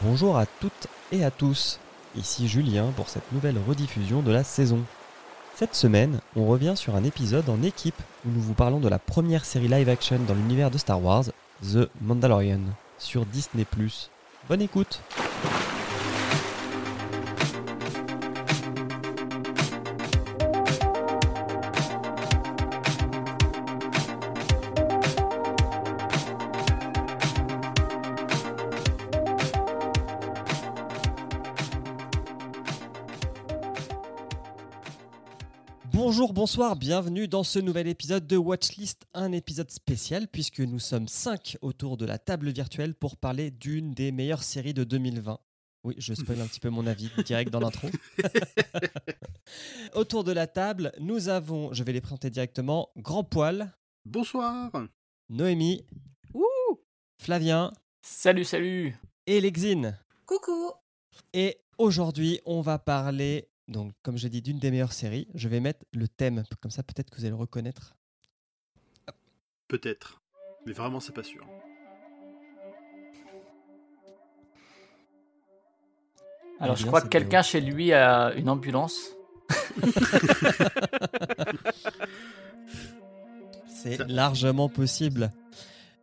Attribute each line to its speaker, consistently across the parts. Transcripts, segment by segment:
Speaker 1: Bonjour à toutes et à tous, ici Julien pour cette nouvelle rediffusion de la saison. Cette semaine, on revient sur un épisode en équipe où nous vous parlons de la première série live action dans l'univers de Star Wars, The Mandalorian, sur Disney ⁇ Bonne écoute bonsoir, bienvenue dans ce nouvel épisode de Watchlist, un épisode spécial puisque nous sommes 5 autour de la table virtuelle pour parler d'une des meilleures séries de 2020. Oui, je spoil un petit peu mon avis direct dans l'intro. autour de la table, nous avons, je vais les présenter directement, Grand Poil,
Speaker 2: Bonsoir.
Speaker 1: Noémie, Flavien
Speaker 3: Salut, salut
Speaker 1: et Lexine.
Speaker 4: Coucou
Speaker 1: Et aujourd'hui, on va parler, donc comme je dis, d'une des meilleures séries. Je vais mettre le thème, comme ça peut-être que vous allez le reconnaître.
Speaker 2: Peut-être. Mais vraiment, c'est pas sûr.
Speaker 3: Alors,
Speaker 1: Eh
Speaker 3: je crois que quelqu'un chez lui a une ambulance.
Speaker 1: C'est largement possible.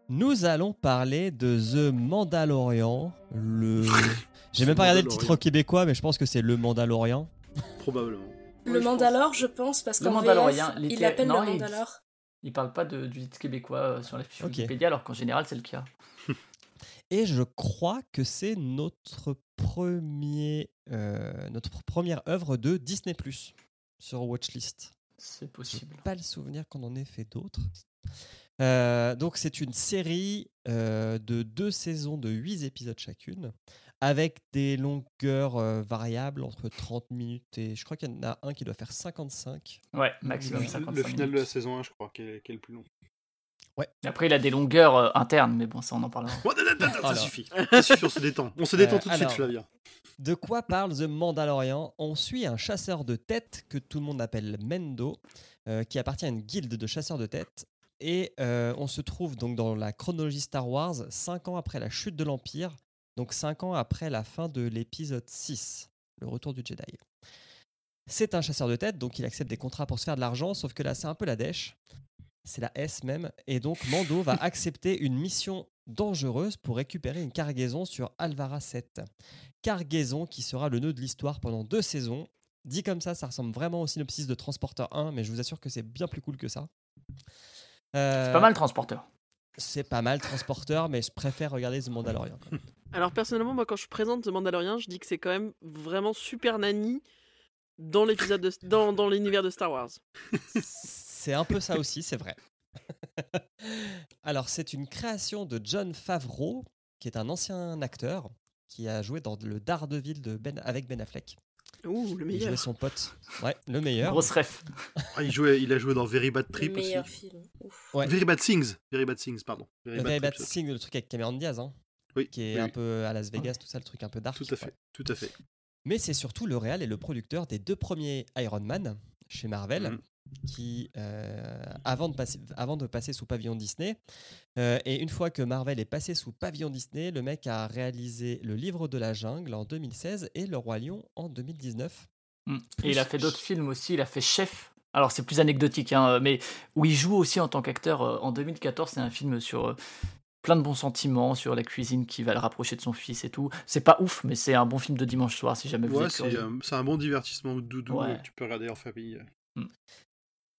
Speaker 1: Nous allons parler de The Mandalorian. Le. J'ai même pas regardé le titre québécois, mais je pense que c'est Le Mandalorian.
Speaker 2: Probablement.
Speaker 4: Le Mandalore, je pense, parce qu'en
Speaker 3: Mandalorien,
Speaker 4: VF, il
Speaker 3: non,
Speaker 4: le
Speaker 3: il-
Speaker 4: Mandalore.
Speaker 3: Il parle pas de, du titre québécois euh, sur la fiche. Wikipédia, alors qu'en général, c'est le cas.
Speaker 1: Et je crois que c'est notre premier, euh, notre première œuvre de Disney Plus sur Watchlist.
Speaker 3: C'est possible.
Speaker 1: pas le souvenir qu'on en ait fait d'autres. Euh, donc c'est une série euh, de deux saisons de huit épisodes chacune, avec des longueurs euh, variables entre 30 minutes et je crois qu'il y en a un qui doit faire 55.
Speaker 3: Ouais, maximum
Speaker 2: Le,
Speaker 3: 55
Speaker 2: le final de la saison 1, je crois, qui est, qui est le plus long.
Speaker 3: Après, il a des longueurs euh, internes, mais bon, ça, on en parlera.
Speaker 2: Ça suffit. Ça suffit, on se détend. On se détend
Speaker 1: Euh,
Speaker 2: tout de suite,
Speaker 1: alors.
Speaker 2: Flavien.
Speaker 1: De quoi parle The Mandalorian? On suit un chasseur de têtes que tout le monde appelle Mendo, euh, qui appartient à une guilde de chasseurs de têtes. Et euh, on se trouve donc dans la chronologie Star Wars, 5 ans après la chute de l'Empire, donc 5 ans après la fin de l'épisode 6, le retour du Jedi. C'est un chasseur de têtes, donc il accepte des contrats pour se faire de l'argent, sauf que là c'est un peu la dèche, c'est la S même, et donc Mando va accepter une mission dangereuse pour récupérer une cargaison sur Alvara 7 cargaison qui sera le nœud de l'histoire pendant deux saisons. Dit comme ça, ça ressemble vraiment au synopsis de Transporteur 1, mais je vous assure que c'est bien plus cool que ça. Euh,
Speaker 3: C'est pas mal, transporteur.
Speaker 1: C'est pas mal Transporteur, mais je préfère regarder The Mandalorian. quand même.
Speaker 5: Alors personnellement, moi quand je présente The Mandalorian, je dis que c'est quand même vraiment super nanny dans l'épisode de- dans, dans l'univers de Star Wars.
Speaker 1: C'est un peu ça aussi, c'est vrai. Alors, c'est une création de John Favreau, qui est un ancien acteur qui a joué dans le Daredevil de ben, avec Ben Affleck.
Speaker 5: Ouh, le
Speaker 1: Il jouait
Speaker 5: meilleur.
Speaker 1: son pote. Ouais, le meilleur.
Speaker 3: Grosse ref.
Speaker 2: Ah, il, jouait, il a joué dans Very Bad
Speaker 4: Le
Speaker 2: Trip aussi.
Speaker 4: meilleur film. Ouf.
Speaker 1: Ouais.
Speaker 2: Very Bad Things. Very Bad Things, pardon. Very
Speaker 1: Le Very Bad
Speaker 2: Trip, ça.
Speaker 1: Thing, le truc avec Cameron Diaz, hein,
Speaker 2: Oui,
Speaker 1: qui est
Speaker 2: oui,
Speaker 1: un
Speaker 2: oui.
Speaker 1: peu à Las Vegas, tout ça, le truc un peu dark.
Speaker 2: Tout à fait.
Speaker 1: ouais.
Speaker 2: Tout à fait.
Speaker 1: Mais c'est surtout le réal et le producteur des deux premiers Iron Man chez Marvel,
Speaker 2: Mhm.
Speaker 1: Qui, euh, avant, de passer, avant de passer sous pavillon Disney, euh, et une fois que Marvel est passé sous pavillon Disney, le mec a réalisé Le Livre de la Jungle en 2016 et Le Roi Lion en 2019.
Speaker 3: Mm. Et il a fait d'autres films aussi. Il a fait Chef. Alors, c'est plus anecdotique, hein, mais où il joue aussi en tant qu'acteur. euh, En 2014, c'est un film sur euh, plein de bons sentiments, sur la cuisine qui va le rapprocher de son fils et tout. C'est pas ouf, mais c'est un bon film de dimanche soir si jamais vous
Speaker 2: Ouais,
Speaker 3: êtes
Speaker 2: c'est un, c'est un bon divertissement doudou
Speaker 3: Ouais.
Speaker 2: que tu peux regarder en famille.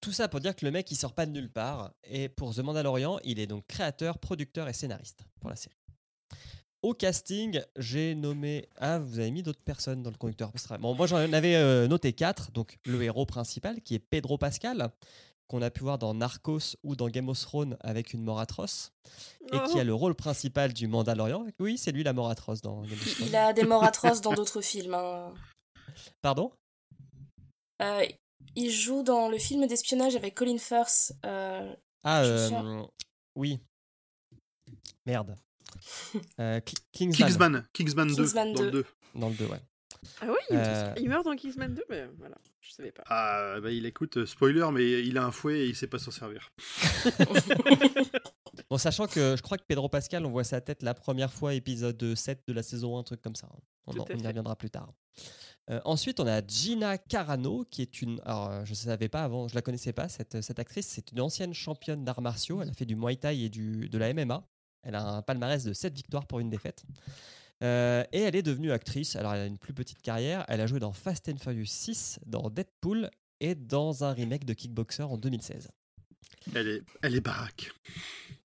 Speaker 1: Tout ça pour dire que le mec, il sort pas de nulle part. Et pour The Mandalorian, il est donc créateur, producteur et scénariste pour la série. Au casting, j'ai nommé. Ah, vous avez mis d'autres personnes dans le conducteur. Bon, moi, j'en avais euh, noté quatre. Donc, le héros principal, qui est Pedro Pascal, qu'on a pu voir dans Narcos ou dans Game of Thrones avec une mort atroce. Et qui a
Speaker 5: Oh.
Speaker 1: le rôle principal du Mandalorian. Oui, c'est lui la mort atroce dans Game of Thrones.
Speaker 4: il a des morts atroces dans d'autres films. hein.
Speaker 1: Pardon?
Speaker 4: Euh, il joue dans le film d'espionnage avec Colin Firth. euh,
Speaker 1: Ah, euh, oui. Merde. Euh, Ki- Kingsman.
Speaker 2: Kingsman. Kingsman 2.
Speaker 4: Kingsman
Speaker 2: Dans le
Speaker 4: 2.
Speaker 2: 2.
Speaker 1: Dans le 2, ouais.
Speaker 5: Ah oui, il,
Speaker 1: Euh.
Speaker 5: il meurt dans Kingsman 2, mais voilà, je savais pas.
Speaker 2: Ah, bah il écoute, euh, spoiler, mais il a un fouet et il sait pas s'en servir.
Speaker 1: Bon, sachant que je crois que Pedro Pascal, on voit sa tête la première fois, épisode 7 de la saison 1, un truc comme ça. On, en-
Speaker 5: à
Speaker 1: on y reviendra plus tard. Euh, ensuite, on a Gina Carano, qui est une. Alors, euh, je ne savais pas avant, je la connaissais pas, cette, cette actrice. C'est une ancienne championne d'arts martiaux. Elle a fait du Muay Thai et du, de la MMA. Elle a un palmarès de 7 victoires pour une défaite. Euh, et elle est devenue actrice. Alors, elle a une plus petite carrière. Elle a joué dans Fast and Furious 6, dans Deadpool et dans un remake de Kickboxer en 2016.
Speaker 2: Elle est, elle est baraque.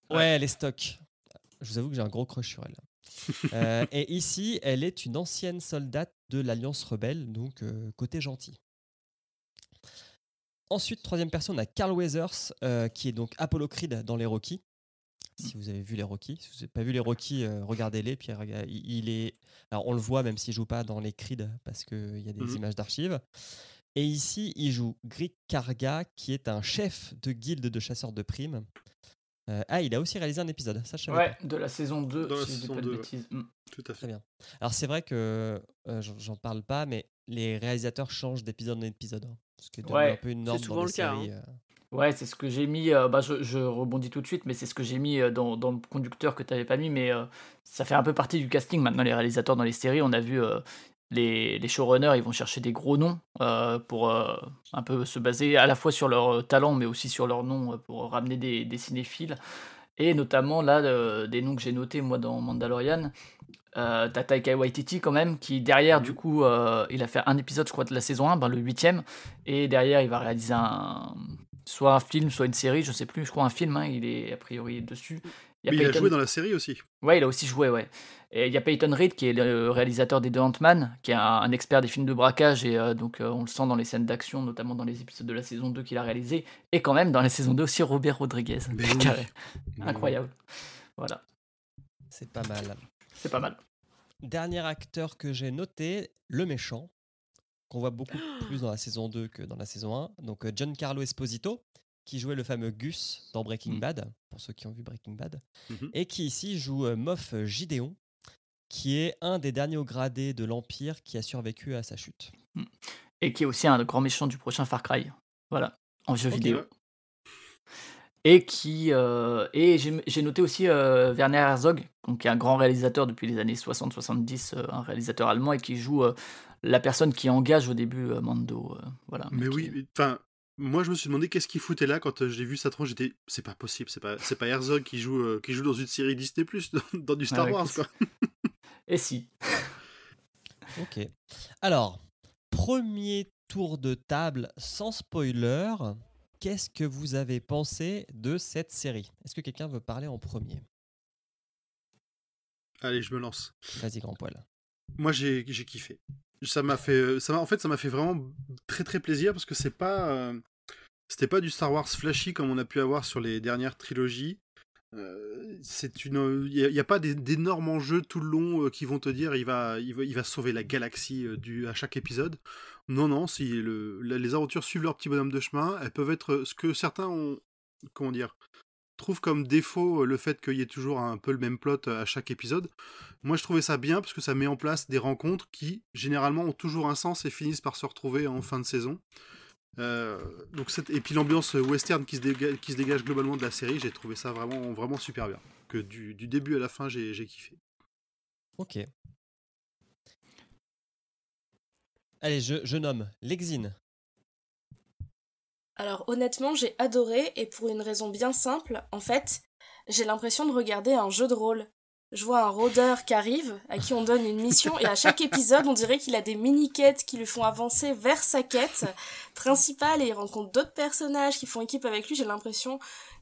Speaker 1: Ouais, elle est stock. Je vous avoue que j'ai un gros crush sur elle. Euh, et ici, elle est une ancienne soldate de l'Alliance rebelle, donc euh, côté gentil. Ensuite, troisième personne, on a Carl Weathers, euh, qui est donc Apollo Creed dans les Rocky. Si vous avez vu les Rocky, si vous n'avez pas vu les Rocky, euh, regardez-les. Puis il est, alors on le voit même s'il joue pas dans les Creed parce qu'il y a des
Speaker 2: Mhm.
Speaker 1: images d'archives. Et ici, il joue Grieg Karga, qui est un chef de guilde de chasseurs de primes. Euh, ah, il a aussi réalisé un épisode, ça je
Speaker 3: Ouais, de la saison 2,
Speaker 2: Dans la
Speaker 3: si je dis pas de
Speaker 2: 2, ouais.
Speaker 3: bêtises. Mm.
Speaker 2: Tout à fait.
Speaker 1: Très bien. Alors c'est vrai que euh, j'en- parle pas, mais les réalisateurs changent d'épisode en épisode. hein, ce qui est
Speaker 3: Ouais,
Speaker 1: un peu une norme
Speaker 5: souvent
Speaker 1: dans les
Speaker 5: le cas,
Speaker 1: séries. euh.
Speaker 3: Ouais, c'est ce que j'ai mis. euh, bah, je, je rebondis tout de suite, mais c'est ce que j'ai mis euh, dans, dans le conducteur que tu n'avais pas mis. Mais euh, ça fait un peu partie du casting. Maintenant, les réalisateurs dans les séries, on a vu euh, les, les showrunners, ils vont chercher des gros noms euh, pour euh, un peu se baser à la fois sur leur euh, talent, mais aussi sur leur nom pour ramener des, des cinéphiles. Et notamment, là, euh, des noms que j'ai notés, moi, dans Mandalorian. Euh, t'as Taika Waititi quand même, qui derrière,
Speaker 2: Mhm.
Speaker 3: du coup, euh, il a fait un épisode, je crois, de la saison 1, ben, le huitième, et derrière, il va réaliser un, soit un film, soit une série, je sais plus, je crois un film, hein, il est a priori dessus. Il a
Speaker 2: Mais il a
Speaker 3: Peyton-
Speaker 2: joué dans la série aussi.
Speaker 3: Ouais, il a aussi joué, ouais. Et il y a Peyton Reed qui est le réalisateur des deux Ant-Man, qui est un, expert des films de braquage, et euh, donc euh, on le sent dans les scènes d'action, notamment dans les épisodes de la saison 2 qu'il a réalisé, et quand même dans la saison 2 aussi Robert Rodriguez.
Speaker 2: Mais oui.
Speaker 3: Carré. Incroyable. Voilà,
Speaker 1: C'est pas mal.
Speaker 3: c'est pas mal.
Speaker 1: Dernier acteur que j'ai noté, le méchant, qu'on voit beaucoup plus dans la saison 2 que dans la saison 1. Donc euh, Giancarlo Esposito, qui jouait le fameux Gus dans Breaking
Speaker 3: Mm.
Speaker 1: Bad, pour ceux qui ont vu Breaking Bad,
Speaker 2: Mhm.
Speaker 1: et qui ici joue euh, Moff Gideon, qui est un des derniers hauts gradés de l'Empire qui a survécu à sa chute.
Speaker 3: Et qui est aussi un grand méchant du prochain Far Cry. Voilà, en jeu vidéo. Et qui euh, et j'ai noté aussi euh, Werner Herzog, donc, qui est un grand réalisateur depuis les années 60-70, euh, un réalisateur allemand et qui joue euh, la personne qui engage au début Mando. euh, voilà.
Speaker 2: Mais
Speaker 3: qui-
Speaker 2: oui, enfin, moi je me suis demandé qu'est-ce qu'il foutait là quand euh, j'ai vu sa tronche. J'étais, c'est pas possible, c'est pas, c'est pas Herzog qui joue, euh, qui joue dans une série Disney Plus, dans, dans du Star
Speaker 3: Ah ouais,
Speaker 2: Wars quoi.
Speaker 3: Et si.
Speaker 1: Ok. Alors, premier tour de table sans spoiler. Qu'est-ce que vous avez pensé de cette série? Est-ce que quelqu'un veut parler en premier?
Speaker 2: Allez, je me lance.
Speaker 1: Vas-y, grand poil.
Speaker 2: Moi j'ai, j'ai kiffé. Ça m'a fait, euh, ça en fait, ça m'a fait vraiment très très plaisir parce que c'est pas, euh, c'était pas du Star Wars flashy comme on a pu avoir sur les dernières trilogies. Euh, c'est une, il n'y a, pas d'énormes enjeux tout le long qui vont te dire il va, il va, il va sauver la galaxie du, à chaque épisode. Non, non, si le, les aventures suivent leur petit bonhomme de chemin, elles peuvent être ce que certains ont, comment dire, trouvent comme défaut euh, le fait qu'il y ait toujours un peu le même plot euh, à chaque épisode. Moi, je trouvais ça bien parce que ça met en place des rencontres qui, généralement, ont toujours un sens et finissent par se retrouver en fin de saison. Euh, donc cette- et puis l'ambiance western qui se, dégage, globalement de la série, j'ai trouvé ça vraiment, vraiment super bien. Que du, du début à la fin, j'ai j'ai kiffé.
Speaker 1: Ok. Allez, je, je nomme l'exine.
Speaker 4: Alors honnêtement, j'ai adoré et pour une raison bien simple, en fait, j'ai l'impression de regarder un jeu de rôle. Je vois un rôdeur qui arrive, à qui on donne une mission, et à chaque épisode, on dirait qu'il a des mini-quêtes qui le font avancer vers sa quête principale, et il rencontre d'autres personnages qui font équipe avec lui. J'ai l'impression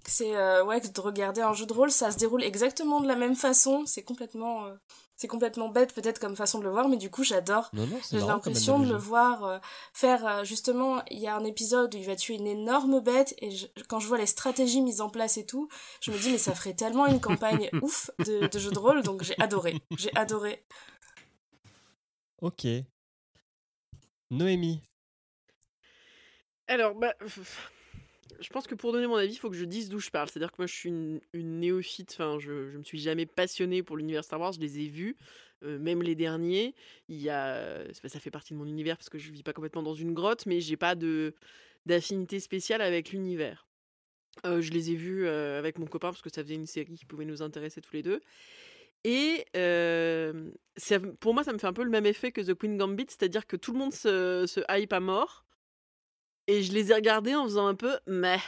Speaker 4: c'est euh, ouais, que de regarder un jeu de rôle, ça se déroule exactement de la même façon. C'est complètement, euh, c'est complètement bête peut-être comme façon de le voir, mais du coup, j'adore. J'ai l'impression de le voir euh, faire euh, justement. Il y a un épisode où il va tuer une énorme bête et je- quand je vois les stratégies mises en place et tout, je me dis mais ça ferait tellement une campagne ouf de, de jeu de rôle donc j'ai adoré. J'ai adoré.
Speaker 1: Ok. Noémie.
Speaker 5: Alors, bah, je pense que pour donner mon avis, il faut que je dise d'où je parle. C'est-à-dire que moi, je suis une, néophyte. Enfin, je, je me suis jamais passionnée pour l'univers Star Wars. Je les ai vus, euh, même les derniers. Il y a, ça fait partie de mon univers parce que je vis pas complètement dans une grotte, mais j'ai pas d'affinité spéciale avec l'univers. Euh, je les ai vus euh, avec mon copain parce que ça faisait une série qui pouvait nous intéresser tous les deux. Et pour moi, ça me fait un peu le même effet que The Queen Gambit, c'est-à-dire que tout le monde se hype à mort. Et je les ai regardés en faisant un peu mais.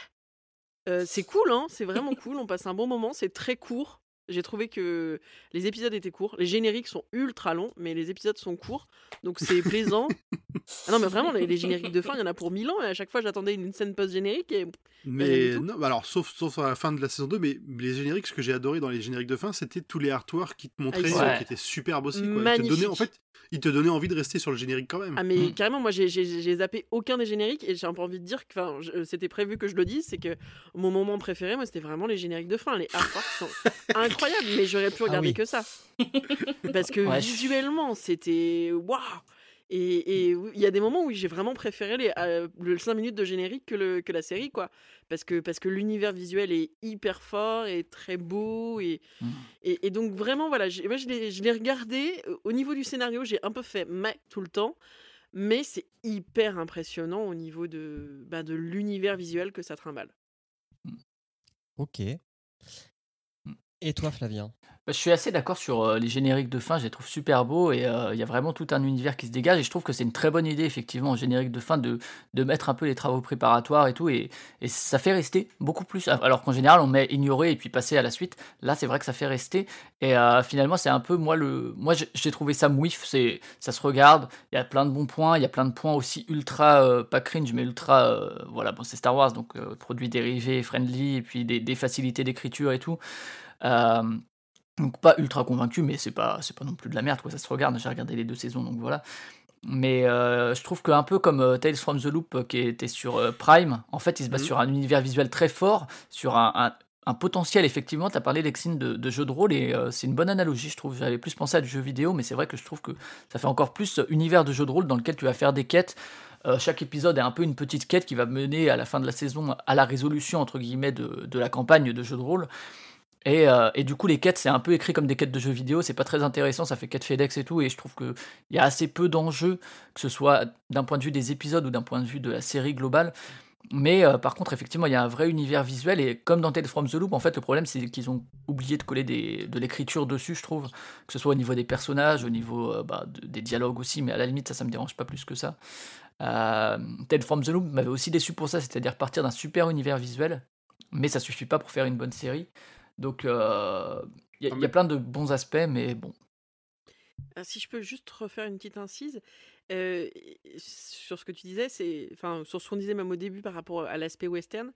Speaker 5: Euh, c'est cool, hein, c'est vraiment cool. On passe un bon moment, c'est très court. J'ai trouvé que les épisodes étaient courts. Les génériques sont ultra longs, mais les épisodes sont courts. Donc c'est plaisant. Ah non, mais vraiment, les, les génériques de fin, il y en a pour mille ans. Et à chaque fois, j'attendais une scène post-générique. Et...
Speaker 2: Mais non, bah alors sauf, sauf à la fin de la saison 2, mais les génériques, ce que j'ai adoré dans les génériques de fin, c'était tous les artworks qui te montraient, euh,
Speaker 3: Ouais.
Speaker 2: qui étaient superbes aussi. Quoi. Te donnaient, en fait, ils te donnaient envie de rester sur le générique quand même.
Speaker 5: Ah mais
Speaker 3: Mm.
Speaker 5: carrément moi j'ai- j'ai j'ai zappé aucun des génériques et j'ai un peu envie de dire que enfin je- c'était prévu que je le dise c'est que mon moment préféré moi c'était vraiment les génériques de fin les artworks sont incroyables mais j'aurais pu
Speaker 1: Ah
Speaker 5: regarder
Speaker 1: oui.
Speaker 5: que ça parce que
Speaker 3: Ouais,
Speaker 5: visuellement c'était waouh et oui, il y a des moments où j'ai vraiment préféré les euh, le 5 minutes de générique que le que la série quoi parce que parce que l'univers visuel est hyper fort et très beau et
Speaker 3: Mm.
Speaker 5: et, et donc vraiment voilà moi je l'ai regardé euh, au niveau du scénario j'ai un peu fait mais tout le temps mais c'est hyper impressionnant au niveau de, bah, de l'univers visuel que ça trimballe.
Speaker 1: Ok. Et toi, Flavien?
Speaker 3: Bah, je suis assez d'accord sur euh, les génériques de fin, je les trouve super beaux et euh, il y a vraiment tout un univers qui se dégage et je trouve que c'est une très bonne idée effectivement au générique de fin de, mettre un peu les travaux préparatoires et tout et, ça fait rester beaucoup plus alors qu'en général on met ignorer et puis passer à la suite. Là c'est vrai que ça fait rester et euh, finalement c'est un peu moi le moi j'ai- trouvé ça mouif ça se regarde il y a plein de bons points il y a plein de points aussi ultra pas cringe mais ultra voilà bon c'est Star Wars donc produits dérivés friendly et puis des facilités d'écriture et tout euh, donc pas ultra convaincu, mais c'est pas c'est pas non plus de la merde quoi. Ça se regarde. J'ai regardé les deux saisons, donc voilà. Mais euh, je trouve qu'un peu comme euh, Tales from the Loop euh, qui était sur Prime, en fait, il se base
Speaker 2: Mhm.
Speaker 3: sur un univers visuel très fort, sur un, un- un potentiel effectivement. Tu as parlé Lexine de, de jeu de rôle et c'est une bonne analogie, je trouve. J'avais plus pensé à du jeu vidéo, mais c'est vrai que je trouve que ça fait encore plus univers de jeu de rôle dans lequel tu vas faire des quêtes. Euh, chaque épisode est un peu une petite quête qui va mener à la fin de la saison à la résolution entre guillemets de, de la campagne de jeu de rôle. Et, euh, et du coup, les quêtes, c'est un peu écrit comme des quêtes de jeux vidéo, c'est pas très intéressant, ça fait quête FedEx et tout, et je trouve qu'il y a assez peu d'enjeux, que ce soit d'un point de vue des épisodes ou d'un point de vue de la série globale. Mais euh, par contre, effectivement, il y a un vrai univers visuel, et comme dans Tales from the Loop, en fait, le problème, c'est qu'ils ont oublié de coller de l'écriture dessus, je trouve, que ce soit au niveau des personnages, au niveau euh, bah, de- des dialogues aussi, mais à la limite, ça, ça me dérange pas plus que ça. Tales from the Loop m'avait aussi déçu pour ça, c'est-à-dire partir d'un super univers visuel, mais ça suffit pas pour faire une bonne série. Donc, euh, il y, a- y plein de bons aspects, mais bon.
Speaker 5: Ah, si je peux juste refaire une petite incise euh, sur ce que tu disais, c'est enfin sur ce qu'on disait même au début par rapport à l'aspect western,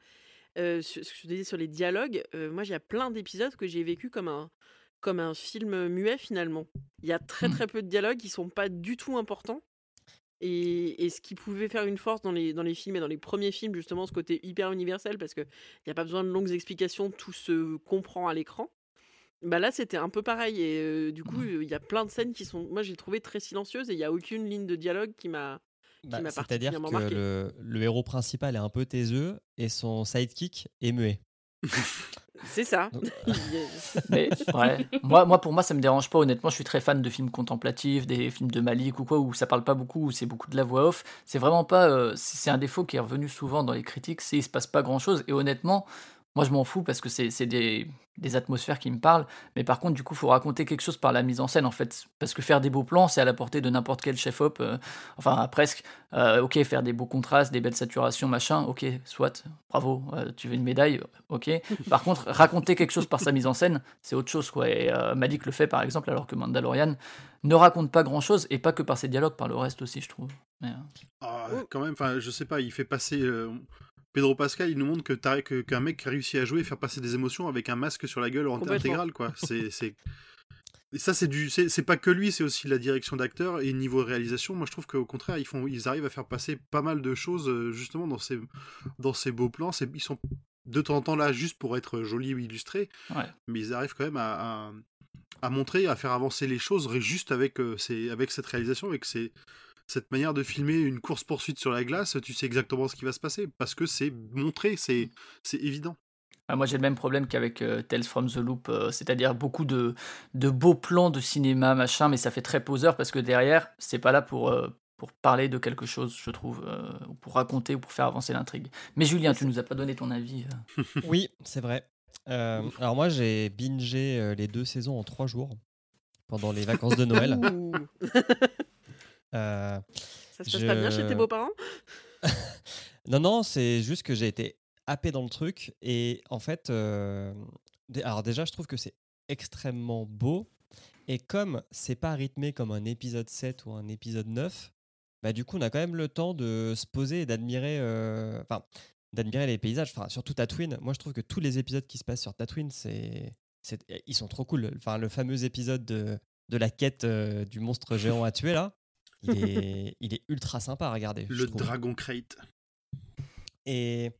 Speaker 5: euh, sur ce que je disais sur les dialogues. euh, moi, il y a plein d'épisodes que j'ai vécu comme un comme un film muet finalement. Il y a très
Speaker 3: Hmm.
Speaker 5: très peu de dialogues qui sont pas du tout importants. Et, et ce qui pouvait faire une force dans les, dans les films et dans les premiers films, justement, ce côté hyper universel, parce qu'il n'y a pas besoin de longues explications, tout se comprend à l'écran. Bah là, c'était un peu pareil. Et euh, du coup, il y a plein de scènes qui sont, moi, j'ai trouvé très silencieuses et il n'y a aucune ligne de dialogue qui m'a.
Speaker 1: Bah, C'est-à-dire que le, le héros principal est un peu taiseux et son sidekick est muet.
Speaker 5: C'est ça.
Speaker 1: Donc,
Speaker 3: Mais ouais, moi, moi pour moi ça me dérange pas honnêtement, je suis très fan de films contemplatifs, des films de Malik ou quoi où ça parle pas beaucoup, où c'est beaucoup de la voix off. C'est vraiment pas euh, c'est un défaut qui est revenu souvent dans les critiques, c'est il se passe pas grand-chose et honnêtement, moi je m'en fous parce que c'est des, des atmosphères qui me parlent, mais par contre du coup, faut raconter quelque chose par la mise en scène en fait parce que faire des beaux plans, c'est à la portée de n'importe quel chef op euh, enfin presque euh, OK, faire des beaux contrastes, des belles saturations machin, OK, soit bravo, euh, tu veux une médaille, OK. Par contre, raconter quelque chose par sa mise en scène, c'est autre chose. Quoi. Et Malik le fait par exemple, alors que Mandalorian ne raconte pas grand chose, et pas que par ses dialogues, par le reste aussi, je trouve.
Speaker 2: Ah, quand même, je sais pas, il fait passer. Pedro Pascal, il nous montre que qu'un mec qui a réussi à jouer et faire passer des émotions avec un masque sur la gueule en intégrale, quoi. C'est, c'est... Et ça, c'est du, c'est, c'est pas que lui, c'est aussi la direction d'acteur et niveau réalisation. Moi, je trouve qu'au contraire, ils font, ils arrivent à faire passer pas mal de choses euh, justement dans ces, dans ces beaux plans. C'est, ils sont de temps en temps là juste pour être jolis ou illustrés,
Speaker 3: ouais.
Speaker 2: mais ils arrivent quand même à, à, à montrer, à faire avancer les choses juste avec, euh, ces, avec cette réalisation, avec ces, cette manière de filmer une course poursuite sur la glace. Tu sais exactement ce qui va se passer parce que c'est montré, c'est, c'est évident.
Speaker 3: Ah, moi j'ai le même problème qu'avec euh, Tales from the Loop, euh, c'est-à-dire beaucoup de, de beaux plans de cinéma, machin, mais ça fait très poseur parce que derrière, c'est pas là pour, euh, pour parler de quelque chose, je trouve, euh, ou pour raconter ou pour faire avancer l'intrigue. Mais Julien, tu nous as pas donné ton avis. euh.
Speaker 1: Oui, c'est vrai. Euh, alors moi, j'ai bingé euh, les deux saisons en trois jours pendant les vacances de Noël. Euh,
Speaker 5: Ça se passe pas bien chez tes beaux-parents?
Speaker 1: Non, non, c'est juste que j'ai été happé dans le truc. Et en fait, euh, alors déjà, je trouve que c'est extrêmement beau. Et comme c'est pas rythmé comme un épisode 7 ou un épisode 9, bah du coup, on a quand même le temps de se poser et d'admirer euh, enfin, d'admirer les paysages. Enfin, surtout Tatooine. Moi, je trouve que tous les épisodes qui se passent sur Tatooine, c'est, c'est- ils sont trop cool. Enfin, le fameux épisode de, de la quête euh, du monstre géant à tuer, là, il est, il est ultra sympa à regarder.
Speaker 2: Le. Dragon Crate.
Speaker 1: Et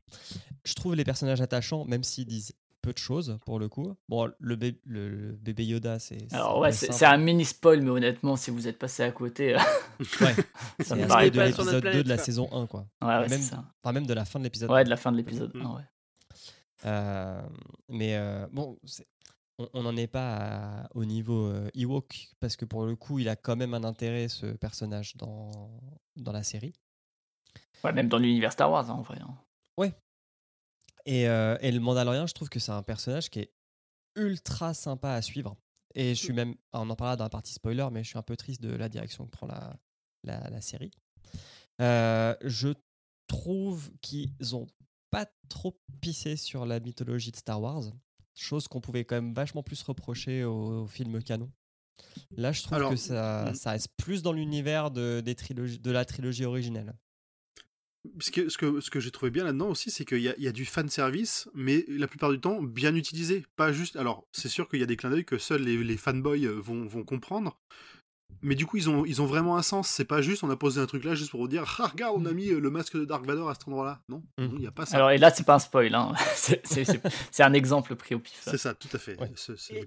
Speaker 1: je trouve les personnages attachants, même s'ils disent peu de choses pour le coup. Bon, le, bé- le, le bébé Yoda, c'est.
Speaker 3: Alors ouais, c'est un mini spoil, mais honnêtement, si vous êtes passé à côté, euh,
Speaker 1: Ouais,
Speaker 3: ça me paraît
Speaker 1: de l'épisode 2
Speaker 5: planète,
Speaker 1: de la saison 1, quoi.
Speaker 3: Ouais, ouais,
Speaker 1: même-
Speaker 3: c'est ça.
Speaker 1: Enfin, même de la fin de l'épisode
Speaker 3: Ouais, de la fin de l'épisode.
Speaker 2: Mm.
Speaker 3: un, ouais.
Speaker 1: Euh, mais euh, bon, c'est- on n'en est pas à- au niveau euh, Ewok, parce que pour le coup, il a quand même un intérêt, ce personnage, dans, dans la série.
Speaker 3: Ouais, même dans l'univers Star Wars, hein, en vrai. hein.
Speaker 1: Et, euh, et le Mandalorien, je trouve que c'est un personnage qui est ultra sympa à suivre. Et je suis même, on en parlera dans la partie spoiler, mais je suis un peu triste de la direction que prend la, la, la série. Euh, je trouve qu'ils ont pas trop pissé sur la mythologie de Star Wars, chose qu'on pouvait quand même vachement plus reprocher au, au film canon. Là, je trouve
Speaker 2: Alors,
Speaker 1: que ça,
Speaker 2: mm.
Speaker 1: ça reste plus dans l'univers de, des trilogies, de la trilogie originelle.
Speaker 2: Ce que, ce que, ce que j'ai trouvé bien là-dedans aussi, c'est qu'il y a, il y a du fan service, mais la plupart du temps bien utilisé. Pas juste. Alors, c'est sûr qu'il y a des clins d'œil que seuls les, les fanboys euh, vont, vont comprendre. Mais du coup, ils ont, ils ont vraiment un sens. C'est pas juste, on a posé un truc là juste pour vous dire Ah, regarde, on a mis euh, le masque de Dark Vador à cet endroit-là. Non,
Speaker 1: Mm.
Speaker 2: il n'y a pas ça.
Speaker 3: Alors, et là, c'est pas un spoil, hein. c'est un exemple pris au pif.
Speaker 2: c'est ça, tout à fait.
Speaker 1: Ouais.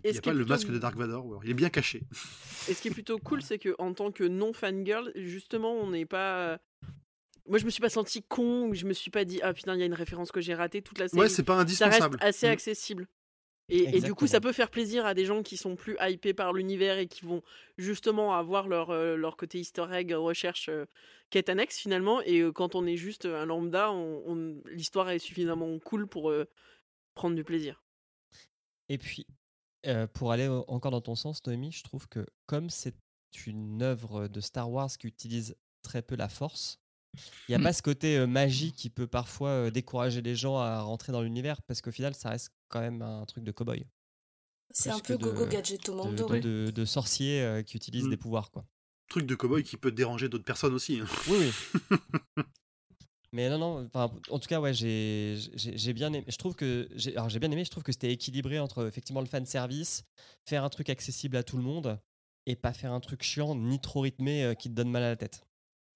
Speaker 2: Il n'y a pas le masque de Dark Vador. Il est bien caché.
Speaker 5: Et ce qui est plutôt cool, c'est que en tant que non fangirl, justement, on n'est pas. Moi, je me suis pas senti con ou je me suis pas dit ah putain, il y a une référence que j'ai ratée toute la série.
Speaker 2: Ouais, c'est pas
Speaker 5: ça
Speaker 2: indispensable.
Speaker 5: reste assez
Speaker 2: Mm.
Speaker 5: accessible. Et, et du coup, ça peut faire plaisir à des gens qui sont plus hypés par l'univers et qui vont justement avoir leur, euh, leur côté easter egg, recherche, euh, quête annexe finalement. Et euh, quand on est juste un lambda, on, on- l'histoire est suffisamment cool pour euh, prendre du plaisir.
Speaker 1: Et puis, euh, pour aller encore dans ton sens, Noémie, je trouve que comme c'est une œuvre de Star Wars qui utilise très peu la force, il n'y a
Speaker 3: Mm.
Speaker 1: pas ce côté euh, magie qui peut parfois euh, décourager les gens à rentrer dans l'univers, parce qu'au final, ça reste quand même un truc de cow-boy,
Speaker 4: C'est un peu
Speaker 1: de-
Speaker 4: Gogo Gadget au
Speaker 1: de, de, de- de sorcier euh, qui utilise
Speaker 2: Mm.
Speaker 1: des pouvoirs. quoi.
Speaker 2: Truc de cowboy qui peut déranger d'autres personnes aussi. hein.
Speaker 1: Oui, oui. Mais non, non, en tout cas, ouais, j'ai j'ai- j'ai bien aimé. Je trouve que j'ai bien aimé, je trouve que c'était équilibré entre effectivement le fan service, faire un truc accessible à tout le monde et pas faire un truc chiant ni trop rythmé euh, qui te donne mal à la tête.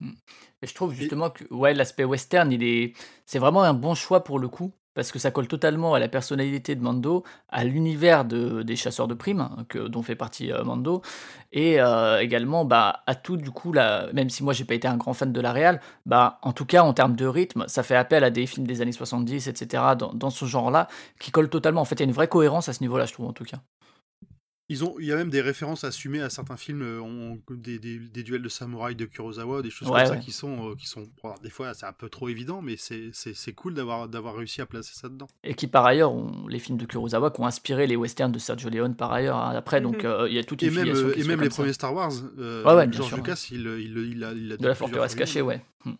Speaker 3: Et je trouve justement que ouais, l'aspect western, il est, c'est vraiment un bon choix pour le coup, parce que ça colle totalement à la personnalité de Mando, à l'univers de, des chasseurs de primes, hein, que, dont fait partie euh, Mando, et euh, également bah, à tout du coup, là, même si moi j'ai pas été un grand fan de la réal, bah, en tout cas en termes de rythme, ça fait appel à des films des années 70, etc., dans, dans ce genre-là, qui collent totalement. En fait, il y a une vraie cohérence à ce niveau-là, je trouve en tout cas.
Speaker 2: Ils ont, il y a même des références assumées à certains films, euh, on- des, des- des duels de samouraï de Kurosawa, des choses
Speaker 3: Ouais,
Speaker 2: comme ça qui sont, euh, qui sont, alors, des fois c'est un peu trop évident, mais c'est, c'est, c'est cool d'avoir, d'avoir réussi à placer ça dedans.
Speaker 3: Et qui par ailleurs ont les films de Kurosawa qui ont inspiré les westerns de Sergio Leone par ailleurs hein, après, donc
Speaker 5: Mhm.
Speaker 3: euh, il y a toute
Speaker 2: Et
Speaker 3: une
Speaker 2: même,
Speaker 3: filiation
Speaker 2: euh,
Speaker 3: qui
Speaker 2: et même les
Speaker 3: ça.
Speaker 2: premiers Star Wars, euh,
Speaker 3: Ouais, ouais, bien
Speaker 2: George
Speaker 3: sûr,
Speaker 2: Lucas, il, il, il, a, il a
Speaker 3: De la forteresse cachée, ouais. Hmm.